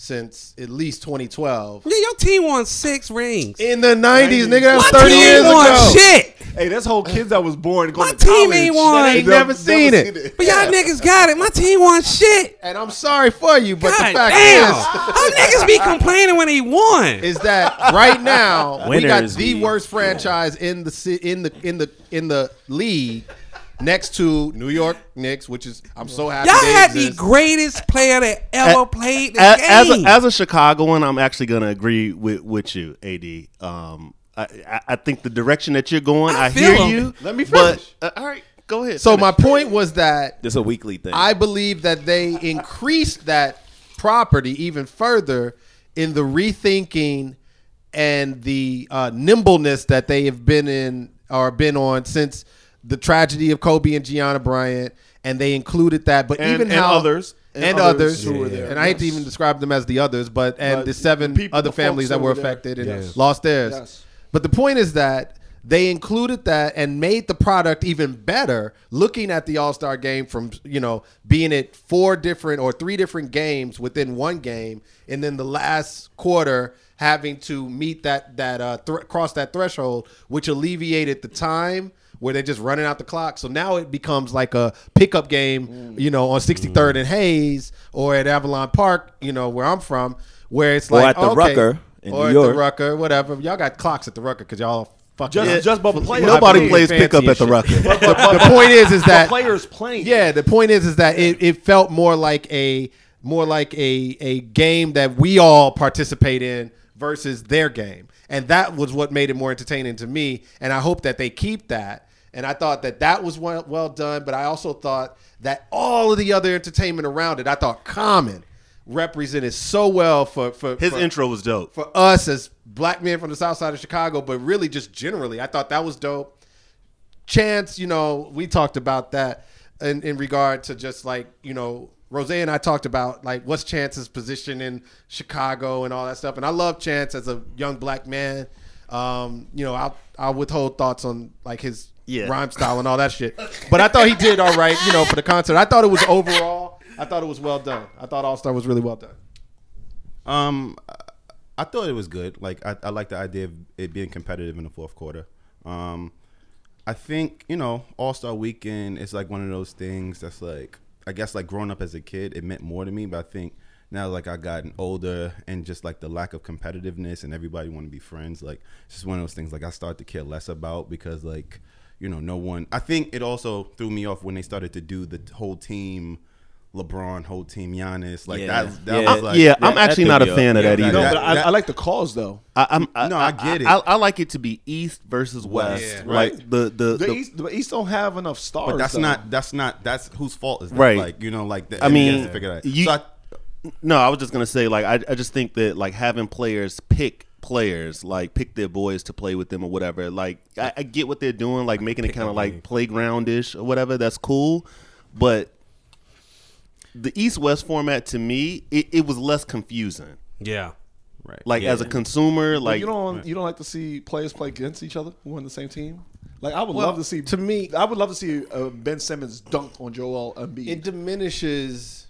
since at least 2012. Yeah, your team won six rings. In the 90s, nigga, that was My 30 team years won ago. shit. Hey, that's whole kids that was born going My to team college. ain't won. that Ain't never seen it. But y'all niggas got it. My team won shit. And I'm sorry for you, but God the fact damn. is, How niggas be complaining when he won? is that right now we got the we- worst franchise in the in the in the in the league next to New York Knicks, which is I'm so happy. Y'all they had the greatest player that ever played the A- game. as a, as a Chicagoan, I'm actually going to agree with, with you, AD. Um, I, I, I think the direction that you're going, I I, hear him. you. Let me but- finish. uh, all right, go ahead. So finish. my point was that This is a weekly thing. I believe that they increased that property even further in the rethinking and the uh, nimbleness that they have been in or been on since the tragedy of Kobe and Gianna Bryant, and they included that. But And- even and how others. and, And others, others who were there, and I hate to even describe them as the others, but and But the seven the people, other the families that were were there. affected and Yes. lost theirs. Yes. But the point is that they included that and made the product even better. Looking at the All Star game from you know being at four different or three different games within one game, and then the last quarter having to meet that that uh, thr cross that threshold, which alleviated the time where they're just running out the clock. So now it becomes like a pickup game, you know, on 63rd and Hayes or at Avalon Park, you know, where I'm from, where it's Or like at the okay, Rucker in or New at York. the Rucker, whatever. Y'all got clocks at the Rucker because y'all fucking Just, just but players. Nobody plays and pickup at the shit. Rucker. the point is, is that players playing. yeah, the point is, is that it, it felt more like a more like a a game that we all participate in versus their game, and that was what made it more entertaining to me. And I hope that they keep that. And I thought that that was well, well done, but I also thought that all of the other entertainment around it, I thought Common represented so well for for His for, intro was dope. for us as black men from the south side of Chicago, but really just generally, I thought that was dope. Chance, you know, we talked about that in, in regard to just like, you know, Rose and I talked about like what's Chance's position in Chicago and all that stuff. And I love Chance as a young black man. Um, you know, I'll I'll withhold thoughts on like his Yeah. rhyme style and all that shit. But I thought he did all right, you know, for the concert. I thought it was overall, I thought it was well done. I thought All Star was really well done. Um, I- I thought it was good. Like I, I like the idea of it being competitive in the fourth quarter. Um, I think you know All Star Weekend is like one of those things that's like I guess like growing up as a kid, it meant more to me. But I think now like I've gotten older and just like the lack of competitiveness and everybody want to be friends. Like it's just one of those things like I start to care less about because like you know no one. I think it also threw me off when they started to do the whole team. LeBron, whole team, Giannis, like Yeah. that. That Yeah. was like, yeah, that- I'm that actually threw not a me fan of Yeah, that that- either. No, that- but I, that- I like the calls though. I, I'm, I, No, I get it. I, I like it to be East versus West. Yeah. Like Right. the the, The, the- East, the East don't have enough stars. But that's though. not. That's not. That's whose fault is that? Right. Like you know, like the, I mean, has to figure that. you- so I, No, I was just gonna say like I, I just think that like having players pick players like pick their boys to play with them or whatever. Like I, I get what they're doing, like making it kind of like playgroundish or whatever. That's cool, but the East West format to me it, it was less confusing. Yeah. right. Like as a consumer, Like like you don't you don't like to see players play against each other who are on the same team. Like I would Well, love to see. to me- I would love to see uh, Ben Simmons dunk on Joel Embiid. it diminishes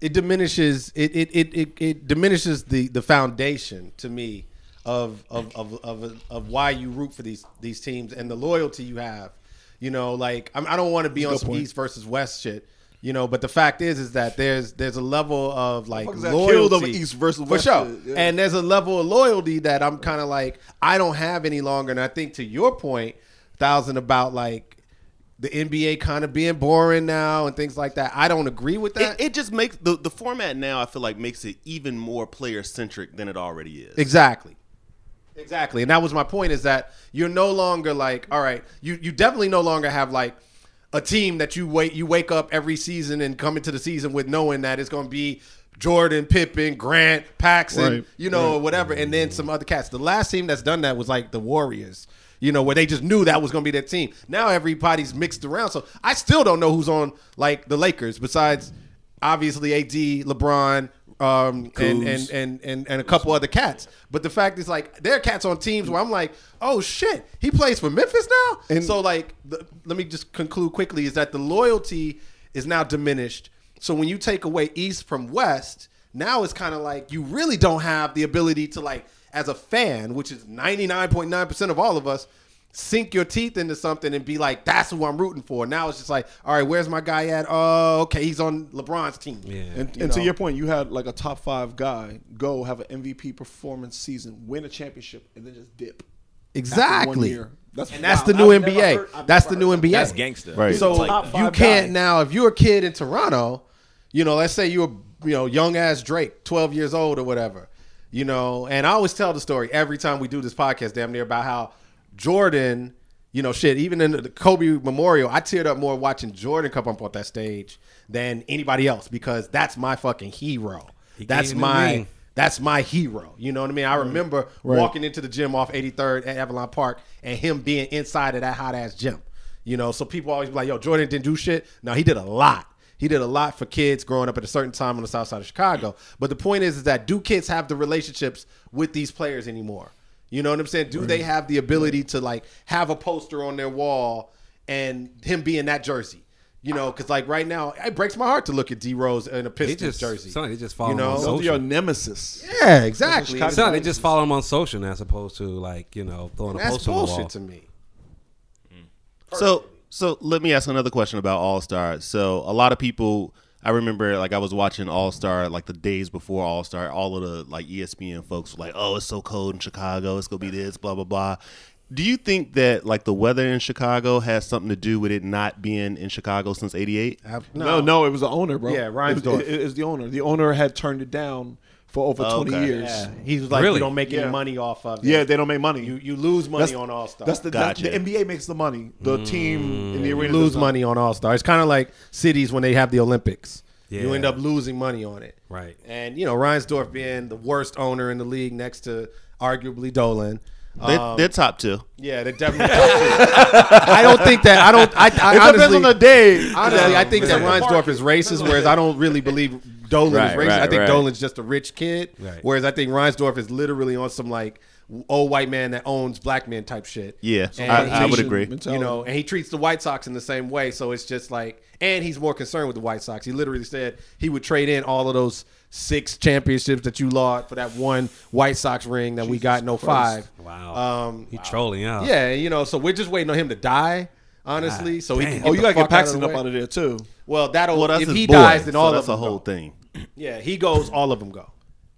it diminishes it it, it, it, it diminishes the the foundation to me of of, of of of why you root for these these teams and the loyalty you have you know like I'm, i don't want to be on some point. east versus west shit you know but the fact is is that there's there's a level of like loyalty killed over East versus West for sure yeah. and there's a level of loyalty that i'm kind of like i don't have any longer and i think to your point thousand about like the NBA kind of being boring now and things like that. I don't agree with that. it, it just makes the the format now. I feel like makes it even more player centric than it already is. Exactly. Exactly. And that was my point is that you're no longer like, all right, you you definitely no longer have like a team that you wait you wake up every season and come into the season with knowing that it's going to be Jordan, Pippen, Grant, Paxson, Right. you know, or whatever, and then some other cats. The last team that's done that was like the Warriors. You know, where they just knew that was going to be their team. Now everybody's mixed around. So I still don't know who's on like the Lakers besides obviously AD, LeBron, um, and, and, and, and, and a couple other cats. But the fact is, like, there are cats on teams where I'm like, oh shit, he plays for Memphis now. And- so, like, the, let me just conclude quickly: is that the loyalty is now diminished. So when you take away East from West, now it's kind of like you really don't have the ability to like, as a fan, which is 99.9 percent of all of us. Sink your teeth into something and be like, "That's who I'm rooting for." Now it's just like, "All right, where's my guy at? Oh, okay, he's on LeBron's team." Yeah. and, you and to your point, you had like a top five guy go have an MVP performance season, win a championship, and then just dip. Exactly. year. That's and that's wild. the new I've NBA. heard- that's the new that. NBA. That's gangster. Right. So He's a top you can't guy. now. If you're a kid in Toronto, you know, let's say you're you know young ass Drake, 12 years old or whatever, you know. And I always tell the story every time we do this podcast, damn near about how Jordan, you know, shit. Even in the Kobe Memorial, I teared up more watching Jordan come up on that stage than anybody else because that's my fucking hero. He That's gave him the my that's my hero. You know what I mean? I remember Right. walking into the gym off 83rd at Avalon Park and him being inside of that hot ass gym. You know, so people always be like, yo, Jordan didn't do shit. No, he did a lot. He did a lot for kids growing up at a certain time on the south side of Chicago. But the point is, is that do kids have the relationships with these players anymore? You know what I'm saying? Do they have the ability to like have a poster on their wall and him be in that jersey? You know, because like right now, it breaks my heart to look at D Rose in a They Pistons just jersey. Son, they just follow You know? him on Those Those your nemesis. Yeah, exactly. Chicago- Son, they just follow him on social now, as opposed to like you know throwing a That's poster on the wall. bullshit to me. So so let me ask another question about All Star. So a lot of people I remember like I was watching All Star like the days before All Star, all of the like ESPN folks were like, Oh, it's so cold in Chicago, it's gonna be this, blah blah blah. Do you think that like the weather in Chicago has something to do with it not being in Chicago since eighty eight? No, no, it was the owner, bro. Yeah, Reinsdorf. It, was- it, it was the owner. The owner had turned it down for over Oh, twenty okay. years. Yeah, he was like, Really? you don't make any money off of it. Yeah, they don't make money. you you lose money that's, on All Star. That's the that- Gotcha. the NBA makes the money. The team in the you arena lose money on All Star. It's kind of like cities when they have the Olympics. You end up losing money on it. Right. And you know, Reinsdorf being the worst owner in the league next to arguably Dolan. They, Um, they're top two. yeah, they're definitely. I don't think that. I don't. I, I It depends on the day. honestly, I think that It's Reinsdorf is racist, whereas I don't really believe Dolan Right, is racist. right, I think right. Dolan's just a rich kid. Right. Whereas I think Reinsdorf is literally on some like old white man that owns black men type shit. Yeah, And I, I would he- agree. You know, and he treats the White Sox in the same way. So it's just like, and he's more concerned with the White Sox. He literally said he would trade in all of those six championships that you lost for that one White Sox ring that we got in 05. Wow. Um, he trolling out. yeah, you know, so we're just waiting on him to die, honestly, so he can get Oh, you the gotta get fuck out of Paxson the up way. out of there too. Well, that'll Well, if he boy, dies, then so all that's of a whole go. thing. Yeah, he goes, all of them go.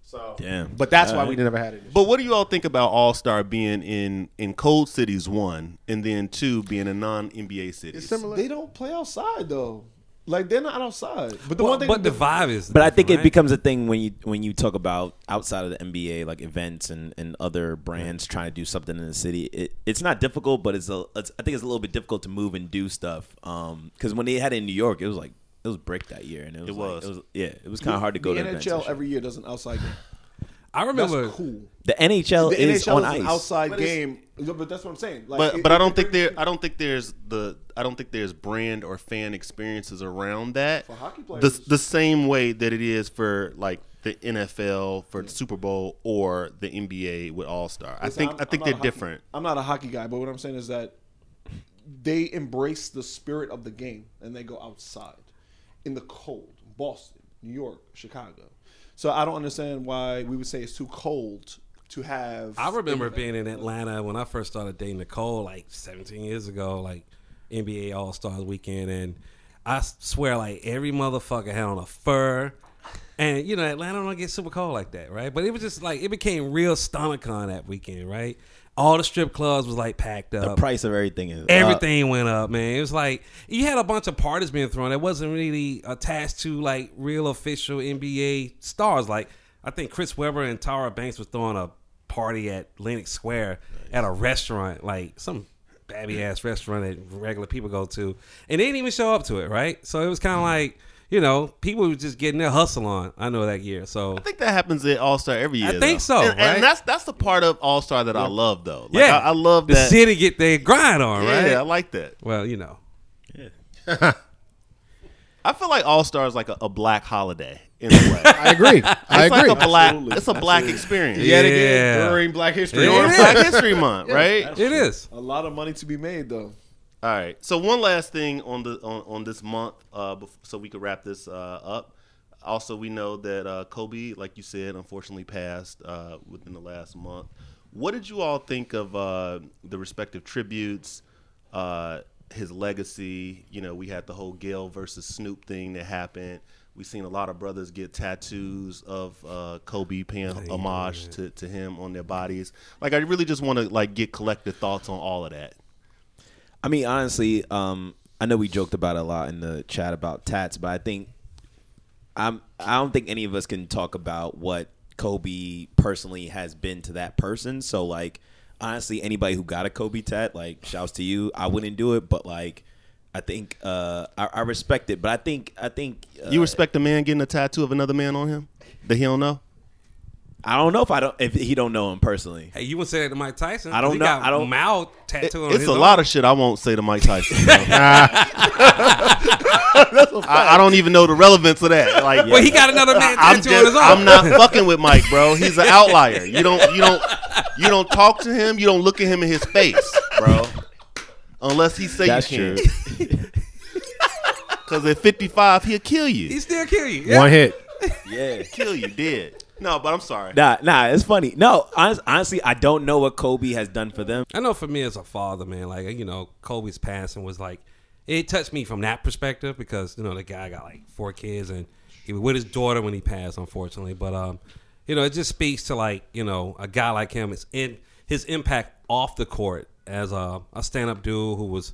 So, Damn. but that's why we never had it. But what do you all think about All Star being in in cold cities one, and then two being a non NBA city? They don't play outside though. Like they're not outside. But the But, one thing, but the vibe is. But I think different, it becomes a thing when you when you talk about outside of the NBA, like events and, and other brands trying to do something in the city. It, it's not difficult, but it's a it's, I think it's a little bit difficult to move and do stuff. Um, Because when they had it in New York, it was like it was brick that year, and it was It like- it was yeah, it was kind of hard to go the to events and NHL shit. every year does an outside game. I That's remember. cool. The NHL The is NHL on is ice. an outside game. But that's what I'm saying. Like, but it- but I it- don't it think brings- there I don't think there's the I don't think there's brand or fan experiences around that For hockey the players. the same way that it is for like the NFL for the Super Bowl or the NBA with All Star. I Listen, think I'm- i think I'm not they're a hockey- different. I'm not a hockey guy, but what I'm saying is that they embrace the spirit of the game and they go outside in the cold. Boston, New York, Chicago. So I don't understand why we would say it's too cold to have. I remember being in Atlanta when I first started dating Nicole, like 17 years ago, like NBA All Stars weekend, and I swear, like every motherfucker had on a fur. And you know, Atlanta don't get super cold like that, right? But it was just like it became real StonerCon that weekend, right? All the strip clubs was like packed up. the price of everything is up. Everything went up, man. It was like you had a bunch of parties being thrown that wasn't really attached to like real official NBA stars. Like I think Chris Webber and Tyra Banks was throwing a party at Lenox Square at a restaurant, like some babby ass restaurant that regular people go to, and they didn't even show up to it, right? So it was kind of mm. like you know people were just getting their hustle on. I know that year, so I think that happens at All Star every year. I think though. so, and, right? and that's that's the part of All Star that I love though. Like, yeah, I, I love the that. city get their grind on, yeah, right? I like that. well, you know. Yeah. I feel like All Star is like a, a black holiday in a way. I agree. I It's agree. like a black. Absolutely. It's a black experience. Yet Yeah. again, during Black History Yeah. During Black History Month, right? It is. a lot of money to be made though. All right. So one last thing on the on, on this month, uh, bef- so we could wrap this uh, up. Also, we know that uh, Kobe, like you said, unfortunately passed uh, within the last month. What did you all think of uh, the respective tributes, uh, his legacy? You know, we had the whole Gayle versus Snoop thing that happened. We've seen a lot of brothers get tattoos of uh, Kobe paying homage to, to him on their bodies. Like, I really just want to like get collective thoughts on all of that. I mean, honestly, um, I know we joked about it a lot in the chat about tats, but I think I'm I don't think any of us can talk about what Kobe personally has been to that person. So like honestly, anybody who got a Kobe tat, like shouts to you. I wouldn't do it, but like I think uh, I, I respect it. But I think I think uh, You respect a man getting a tattoo of another man on him that he don't know? I don't know if I don't if he don't know him personally. Hey, you wouldn't say that to Mike Tyson? I don't he know. Got I don't- mouth It- tattoo on it's his a arm. lot of shit I won't say to Mike Tyson. bro. I, I don't even know the relevance of that. Like, Well, he got another man I'm tattoo on his just, arm. I'm not fucking with Mike, bro. He's an outlier. You don't, you don't, you don't talk to him. You don't look at him in his face, bro. Unless he say That's you true. can. Because at 55, he'll kill you. He you. still kill you. Yeah. One hit. yeah. Kill you dead. No, but I'm sorry. Nah, nah, it's funny. No, honest, honestly, I don't know what Kobe has done for them. I know for me as a father, man, like you know, Kobe's passing was like it touched me from that perspective because you know the guy got like four kids and he was with his daughter when he passed, unfortunately. But um, you know, it just speaks to like you know a guy like him is in his impact off the court as a, a stand up dude who was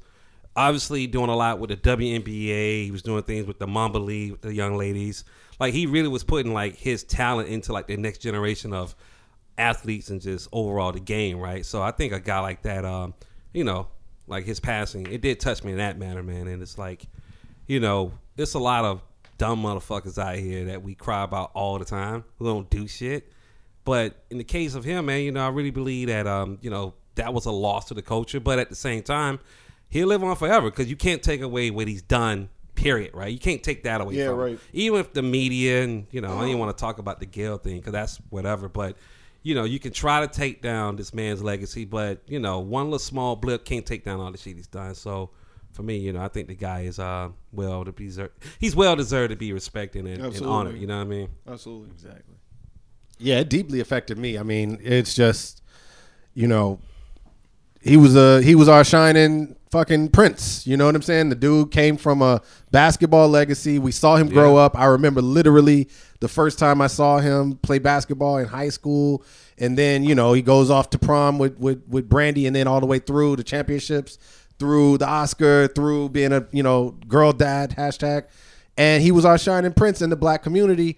obviously doing a lot with the WNBA. He was doing things with the Mamba League with the young ladies. Like he really was putting like his talent into like the next generation of athletes and just overall the game, right? So I think a guy like that, um, you know, like his passing, it did touch me in that manner, man. And it's like, you know, there's a lot of dumb motherfuckers out here that we cry about all the time who don't do shit. But in the case of him, man, you know, I really believe that, um, you know, that was a loss to the culture. But at the same time, he'll live on forever because you can't take away what he's done. Period. Right? You can't take that away. Yeah, from him. right. Even if the media and you know, I don't want to talk about the Gayle thing because that's whatever. But you know, you can try to take down this man's legacy, but you know, one little small blip can't take down all the shit he's done. So. For me, you know, I think the guy is uh, well to be deserved. He's well deserved to be respected and, and honored. You know what I mean? Absolutely. Exactly. Yeah, it deeply affected me. I mean, it's just, you know, he was a he was our shining fucking prince. You know what I'm saying? The dude came from a basketball legacy. We saw him grow Yeah. up. I remember literally the first time I saw him play basketball in high school, and then you know he goes off to prom with with with Brandy, and then all the way through the championships, through the Oscar, through being a you know girl dad hashtag, and he was our shining prince in the black community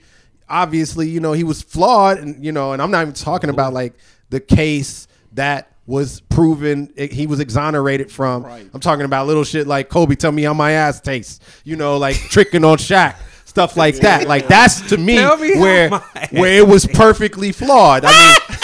obviously, you know, he was flawed, and you know, and I'm not even talking about like the case that was proven eh, he was exonerated from. I'm talking about little shit like Kobe, tell me how my ass tastes. You know, like tricking on Shaq. Stuff like that. Like that's to me me where where it was perfectly flawed. I mean,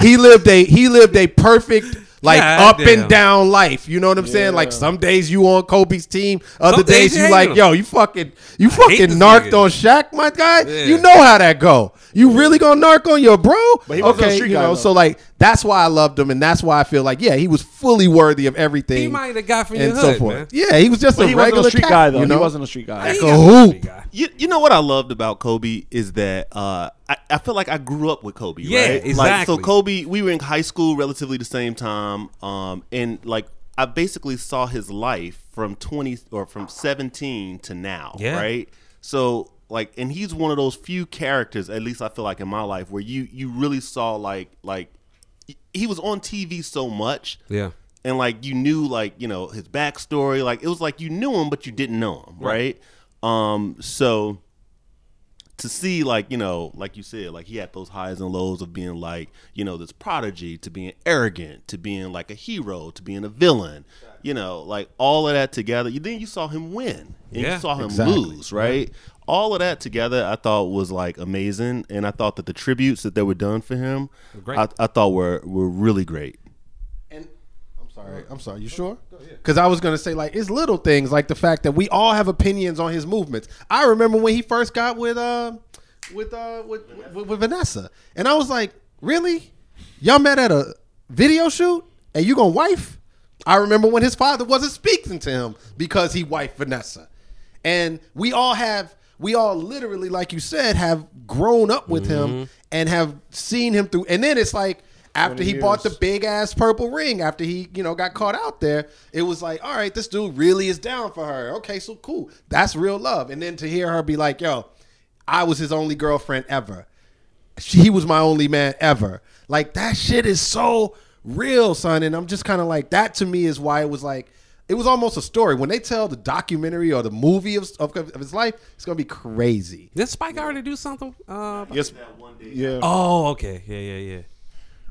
he lived a he lived a perfect like God up damn. and down life. You know what I'm saying? Like some days you on Kobe's team, other Some days days you you like, him. yo, you fucking you hate fucking narked nigga. on Shaq, my guy. Yeah. You know how that go. You really gonna narc on your bro? But he wasn't okay, you know, though. so like that's why I loved him, and that's why I feel like yeah, he was fully worthy of everything. He might have the guy from and your so hood, forth. man. Yeah, he was just But a he wasn't regular a street cat, guy though. You know? He wasn't a street guy. Like a got the hoop. street guy. You, you know what I loved about Kobe is that uh, I, I feel like I grew up with Kobe. Yeah, right? Like, exactly. so Kobe, we were in high school relatively the same time, um, and like I basically saw his life from twenty or from seventeen to now. Yeah. Right. So like, and he's one of those few characters, at least I feel like in my life, where you you really saw like like he was on TV so much Yeah. and like you knew like you know his backstory like it was like you knew him but you didn't know him right, um so to see like you know like you said like he had those highs and lows of being like you know this prodigy to being arrogant to being like a hero to being a villain you know like all of that together. You then you saw him win and Yeah, you saw him exactly. lose right? All of that together i thought was like amazing and i thought that the tributes that they were done for him Great. I, I thought were were really great. And I'm sorry. I'm sorry. You sure? Because I was gonna say like it's little things like the fact that we all have opinions on his movements. I remember when he first got with uh with uh with with, with Vanessa, and I was like, really? Y'all met at a video shoot, and you gonna wife? I remember when his father wasn't speaking to him because he wifed Vanessa, and we all have. We all literally, like you said, have grown up with him and have seen him through. And then it's like after he bought the big ass purple ring after he, you know, got caught out there, it was like, all right, this dude really is down for her. Okay, so cool. That's real love. And then to hear her be like, yo, I was his only girlfriend ever. She, he was my only man ever. Like that shit is so real, son. And I'm just kind of like, that to me is why it was like, it was almost a story. When they tell the documentary or the movie of, of, of his life, it's gonna be crazy. Did Spike already do something? Uh, Yes. Yeah. oh, okay. Yeah, yeah, yeah.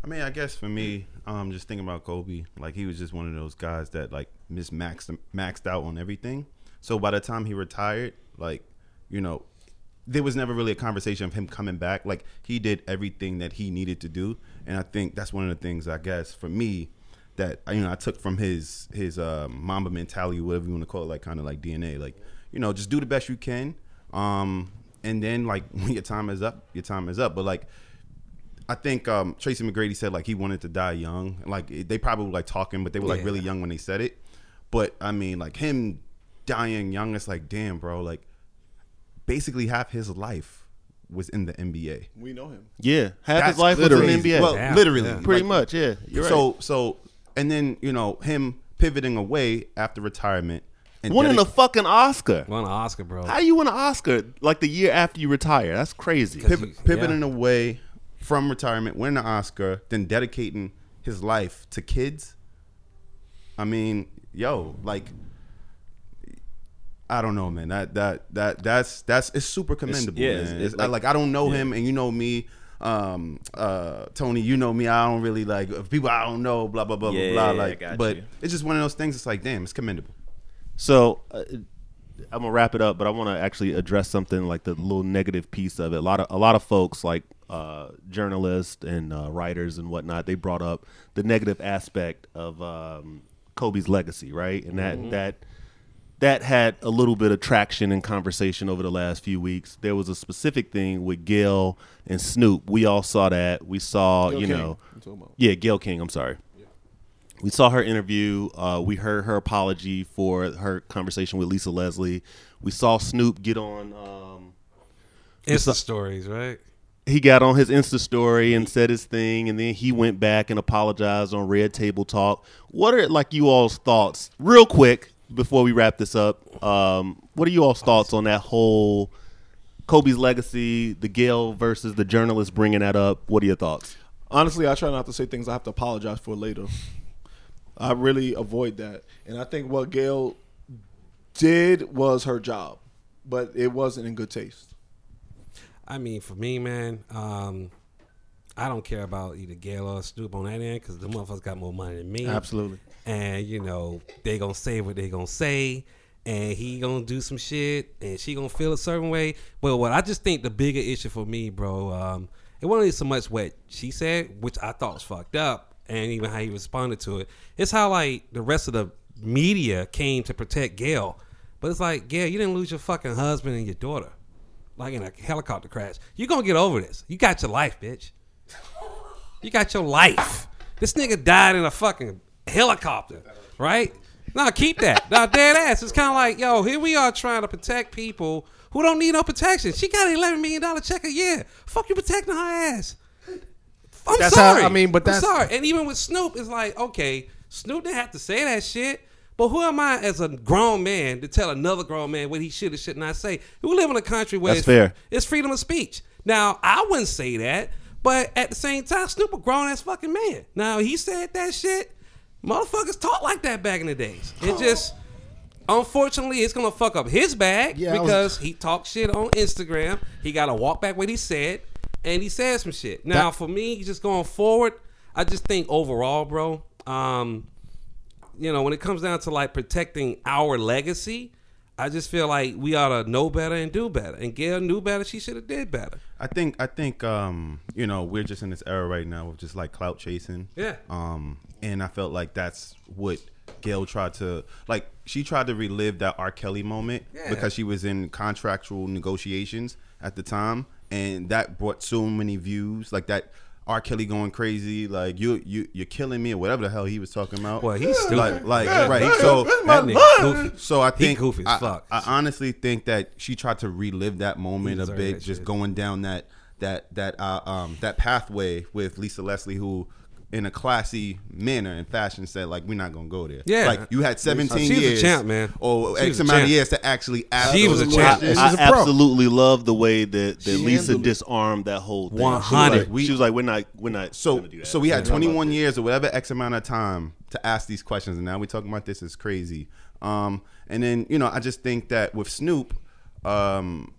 I mean, I guess for me, um, just thinking about Kobe, like he was just one of those guys that like maxed maxed out on everything. So by the time he retired, like you know, there was never really a conversation of him coming back. Like he did everything that he needed to do, and I think that's one of the things I guess for me that you know I took from his his uh, Mamba mentality, whatever you want to call it, like kind of like DNA, like you know just do the best you can, um, and then like when your time is up, your time is up. But like I think um, Tracy McGrady said like he wanted to die young. Like they probably were like talking, but they were like Yeah. really young when they said it. But I mean, like him dying young, it's like damn, bro. Like basically half his life was in the NBA. We know him. Yeah, half That's his life was in the. NBA. Well, Yeah. literally, Yeah. Pretty Like, much, yeah. You're so right. so, and then you know him pivoting away after retirement and Winning a fucking Oscar. Won an Oscar, bro. How you win an Oscar like the year after you retire? That's crazy. Piv- pivot, pivoting away from retirement, winning an Oscar, then dedicating his life to kids. I mean, yo, like, I don't know, man. That that that that's that's it's super commendable, yeah, man. it's- It's, it's like- like, I don't know him, and you know me. Um, uh, Tony, you know me. I don't really like people I don't know. Blah blah blah Yeah, blah yeah, blah. I Like, but you. it's just one of those things. It's like, damn, it's commendable. So uh, I'm gonna wrap it up, but I want to actually address something like the little negative piece of it. A lot of a lot of folks, like uh, journalists and uh, writers and whatnot, they brought up the negative aspect of um, Kobe's legacy, right? And that that that had a little bit of traction and conversation over the last few weeks. There was a specific thing with Gayle and Snoop. We all saw that. We saw, Gayle you King, know, I'm talking about. yeah, Gayle King. I'm sorry. We saw her interview. Uh, we heard her apology for her conversation with Lisa Leslie. We saw Snoop get on. Um, Insta stories, right? He got on his Insta story and said his thing, and then he went back and apologized on Red Table Talk. What are like you all's thoughts, real quick, before we wrap this up? Um, what are you all's thoughts on that whole Kobe's legacy, the Gayle versus the journalist bringing that up? What are your thoughts? Honestly, I try not to say things I have to apologize for later. I really avoid that, and I think what Gayle did was her job, but it wasn't in good taste. I mean, for me, man, um, I don't care about either Gayle or Snoop on that end because the motherfuckers got more money than me. Absolutely. And you know they gonna say what they gonna say, and he gonna do some shit, and she gonna feel a certain way. But what I just think the bigger issue for me, bro, um, it wasn't even so much what she said, which I thought was fucked up, and even how he responded to it. It's how like the rest of the media came to protect Gayle, but it's like Gayle, you didn't lose your fucking husband and your daughter, like in a helicopter crash. You gonna get over this. You got your life, bitch. You got your life. This nigga died in a fucking helicopter, right? Now keep that. Now dead ass. It's kind of like, yo, here we are trying to protect people who don't need no protection. She got an eleven million dollar check a year. Fuck you protecting her ass. I'm That's how- sorry. I mean, but I'm that's- sorry. And even with Snoop, it's like, okay, Snoop didn't have to say that shit. But who am I as a grown man to tell another grown man what he should or should not say? We live in a country where That's it's, fair. it's freedom of speech. Now, I wouldn't say that, but at the same time, Snoop a grown ass fucking man. Now, he said that shit. Motherfuckers talk like that back in the days. It just, unfortunately, it's gonna fuck up his bag Yeah, I was- because he talked shit on Instagram. He got to walk back what he said, and he said some shit. Now, That- for me, just going forward, I just think overall, bro, um, you know, when it comes down to like protecting our legacy, I just feel like we ought to know better and do better. And Gayle knew better; she should have did better. I think I think um, you know we're just in this era right now of just like clout chasing. Yeah. Um, and I felt like that's what Gayle tried to like. She tried to relive that R. Kelly moment Yeah. because she was in contractual negotiations at the time, and that brought so many views. Like that R. Kelly going crazy, like you you you're killing me or whatever the hell he was talking about. Well, he's stupid. Like like right. So That nigga so I He think goofy as I, fuck. I honestly think that she tried to relive that moment a bit, just shit. going down that that that uh, um that pathway with Lisa Leslie, who in a classy manner and fashion said like we're not gonna go there. Yeah. like you had 17 She was a years, champ, man. or She X amount of years to actually ask. She was a champ. questions. I She's a pro. absolutely love the way that, that Lisa disarmed that whole thing. 100. She was like, she was like we're not, we're not. So gonna do that. so we had 21 years or whatever X amount of time to ask these questions, and now we're talking about this is crazy. Um, and then you know I just think that with Snoop, um,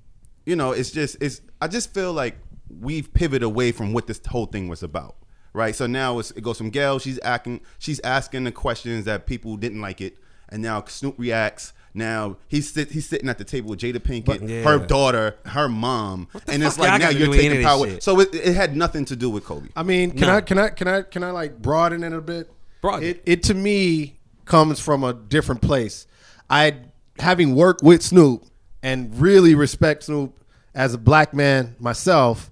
you know it's just it's I just feel like we've pivoted away from what this whole thing was about. Right, so now it's, it goes from Gayle. She's acting. She's asking the questions that people didn't like it, and now Snoop reacts. Now he's sit, he's sitting at the table with Jada Pinkett, Yeah. her daughter, her mom, and it's like now you're do with any taking power. shit? So it, it had nothing to do with Kobe. I mean, can No. I can I can I can I like broaden it a bit? Broaden it. It to me comes from a different place. I having worked with Snoop and really respect Snoop as a black man myself.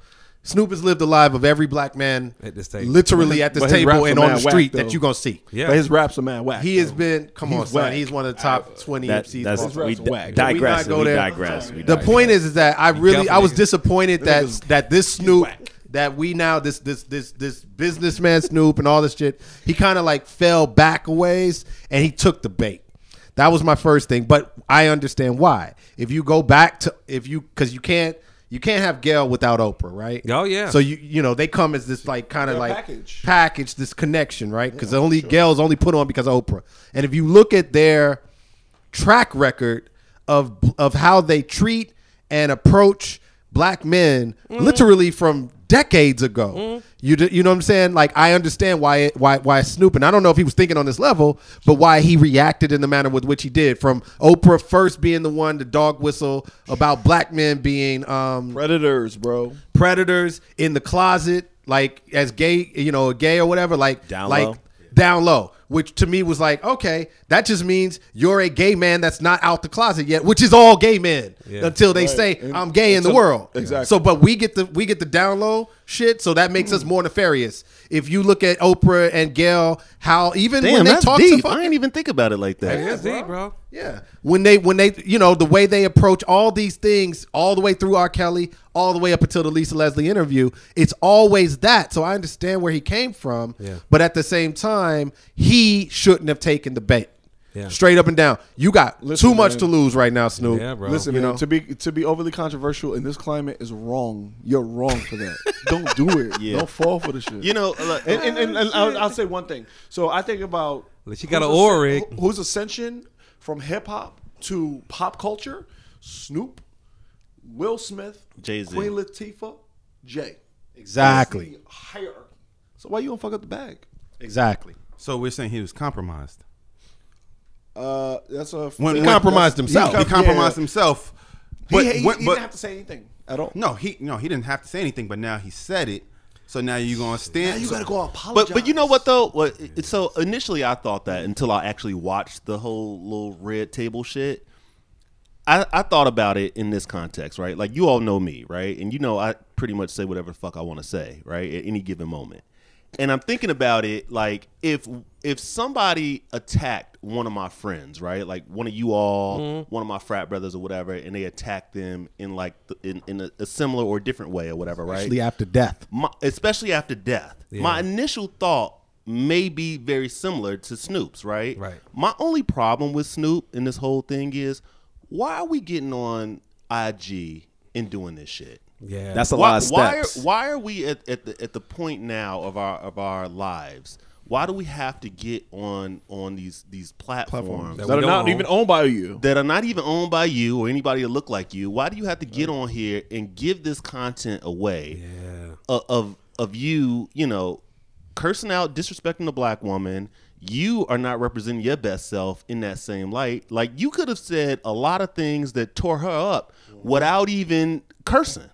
Snoop has lived the life of every black man At this table. literally at this But table and on the mad whack, street that you're gonna see. Yeah. But his raps are mad whack. He has been come on, He's son. He's one of the top twenty That, MCs. that's of all we time. raps are whack. digress. We not go We digress. We The digress. point is, is that I really, I was disappointed that that this Snoop, that we now this this this this businessman Snoop and all this shit, he kind of like fell back a ways and he took the bait. That was my first thing, but I understand why. If you go back to if you because you can't you can't have Gayle without Oprah, right? Oh, yeah. So you you know they come as this like kind of They're like package. package, this connection, right? Because only Gayle's only put on because of Oprah. And if you look at their track record of of how they treat and approach black men, mm-hmm. literally from decades ago. You d- you know what I'm saying? Like I understand why it, why why Snoop and I don't know if he was thinking on this level, but why he reacted in the manner with which he did. From Oprah first being the one to dog whistle about black men being um, Predators, bro. predators in the closet, like as gay, you know, gay or whatever, like Down like low. down low. Which to me was like, okay, that just means you're a gay man that's not out the closet yet, which is all gay men Yeah. until they Right. say And- I'm gay in the world. Exactly. So, but we get the we get the down low shit, so that makes us more nefarious. If you look at Oprah and Gayle, how even when they talk deep. to fucking I didn't even think about it like that. Yeah, see, bro. yeah. When they when they you know the way they approach all these things all the way through R. Kelly, all the way up until the Lisa Leslie interview, it's always that. So I understand where he came from. Yeah. But at the same time, he shouldn't have taken the bait. Yeah. Straight up and down. You got Listen, too much man. to lose right now, Snoop. Yeah, bro. Listen, You man, know? to be to be overly controversial in this climate is wrong. You're wrong for that. Don't do it. Yeah. Don't fall for the shit. You know, like, and, and, and, and I'll, I'll say one thing. So I think about Unless you got an aura ascen- rig. whose ascension from hip hop to pop culture: Snoop, Will Smith, Jay-Z. Queen Latifah, Jay. Exactly. That's the hierarchy. So why you gonna fuck up the bag? Exactly. So we're saying he was compromised. Uh, that's a When- He when- compromised He, himself. he compromised Yeah. himself. He, But, he, he when- didn't have to say anything at all. no, he no, he didn't have to say anything. But now he said it. So now you're gonna stand. Now you so- gotta go apologize. But but you know what though? What it- so initially I thought that until I actually watched the whole little red table shit. I, I thought about it in this context, right? Like you all know me, right? And you know I pretty much say whatever the fuck I want to say, right? At any given moment. And I'm thinking about it like if if somebody attacked one of my friends, right? Like one of you all, mm-hmm. one of my frat brothers or whatever, and they attacked them in like the, in, in a, a similar or different way or whatever, right? Especially after death. my, especially after death. My initial thought may be very similar to Snoop's, right? Right. My only problem with Snoop in this whole thing is why are we getting on IG and doing this shit? Yeah. That's a why, lot of why are, why are we at, at the at the point now of our of our lives? Why do we have to get on on these these platforms, That that are not don't even owned by you. that are not even owned by you or anybody that look like you? Why do you have to get on here and give this content away? yeah. of of, of you, you know, cursing out, disrespecting the black woman. You are not representing your best self in that same light. Like you could have said a lot of things that tore her up without even cursing.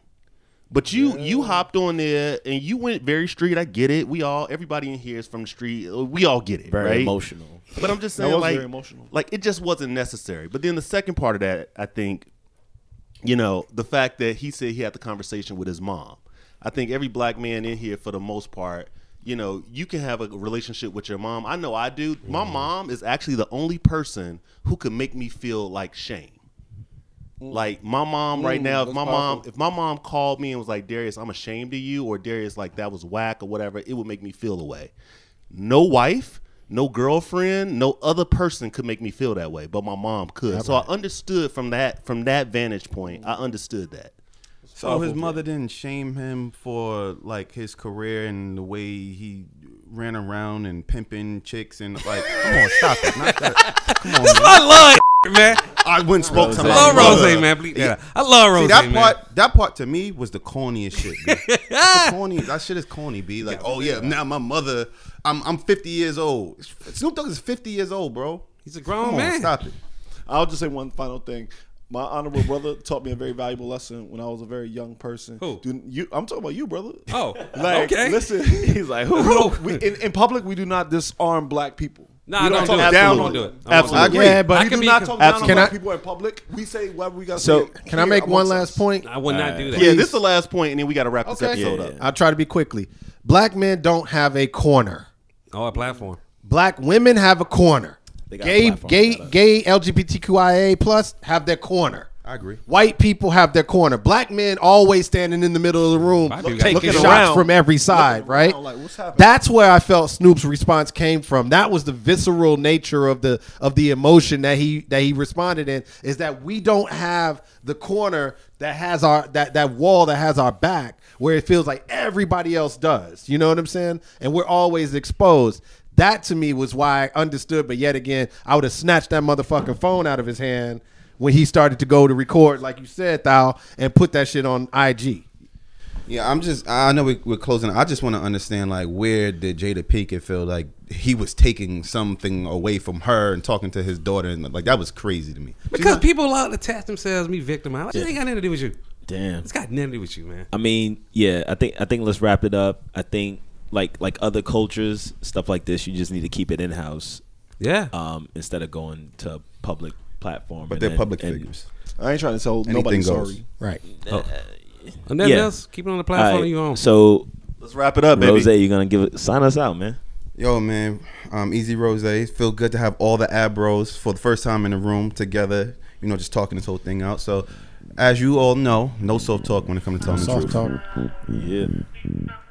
But you you hopped on there and you went very street. I get it. We all everybody in here is from the street. We all get it. Very right? emotional. But I'm just That saying, was like, very emotional. like it just wasn't necessary. But then the second part of that, I think, you know, the fact that he said he had the conversation with his mom. I think every black man in here, for the most part, you know, you can have a relationship with your mom. I know I do. My Mm-hmm. mom is actually the only person who can make me feel like shame. Like my mom right Mm, now, if that's my mom, if my mom called me and was like, "Darius, I'm ashamed of you," or "Darius, like that was whack," or whatever, it would make me feel away. No wife, no girlfriend, no other person could make me feel that way, but my mom could. So I understood from that from that vantage point. I understood that. So his mother didn't shame him for like his career and the way he ran around and pimping chicks and like, come on, stop it. Not that. Come on, man. I love man. I went and spoke to I my love mother. Rose, man. Bleep that out. I love Rose, See that man. part? That part to me was the corniest shit. B. That's the corny. That shit is corny. B. Like, oh yeah, now my mother. I'm I'm 50 years old. Snoop Dogg is 50 years old, bro. He's a grown Come on, man. stop it. I'll just say one final thing. My honorable brother taught me a very valuable lesson when I was a very young person. Who? Do you? I'm talking about you, brother. Oh, Like, okay. listen. He's like, who? No, we, in, in public, we do not disarm black people. Nah, we don't talk do down on do them. it. Absolutely. I agree. Yeah, but I we can do not talk down on Can black I- people in public. We say whatever we got to So- say. Can I here make one last us. point? I would not uh, do that. Yeah, this is the last point, and then we got to wrap this episode Yeah, up. yeah. I'll try to be quickly. Black men don't have a corner. Oh, a platform. Black women have a corner. They got Gay, gay, got a- gay LGBTQIA plus have their corner. I agree. White people have their corner. Black men always standing in the middle of the room, White people taking Looking shots around. from every side. around, Right? like, what's happening? That's where I felt Snoop's response came from. That was the visceral nature of the of the emotion that he that he responded in. Is that we don't have the corner that has our that that wall that has our back, where it feels like everybody else does. You know what I'm saying? And we're always exposed. That to me was why I understood. But yet again, I would have snatched that motherfucking phone out of his hand when he started to go to record, like you said, Thou, and put that shit on IG. Yeah, I'm just. I know we, we're closing. I just want to understand, like, where did Jada Pinkett feel like he was taking something away from her and talking to his daughter, and like that was crazy to me. Because people love to attach themselves, me victimized. It ain't got nothing to do with you. Damn. It's got nothing to do with you, man. I mean, yeah, I think I think let's wrap it up. I think like like other cultures, stuff like this, you just need to keep it in house Yeah. um, instead of going to public platform. But and they're then- public and- figures. I ain't trying to tell nobody Anything goes. sorry. Right. And nothing yeah. else. Keep it on the All platform right, you own. So, Let's wrap it up, baby. Rose, you're gonna give it, sign us out, man. Yo, man, um, Easy Rose. Feel good to have all the ab bros for the first time in the room together. You know, just talking this whole thing out. So, as you all know, no soft talk when it comes to telling the Soft truth. talk. Yeah.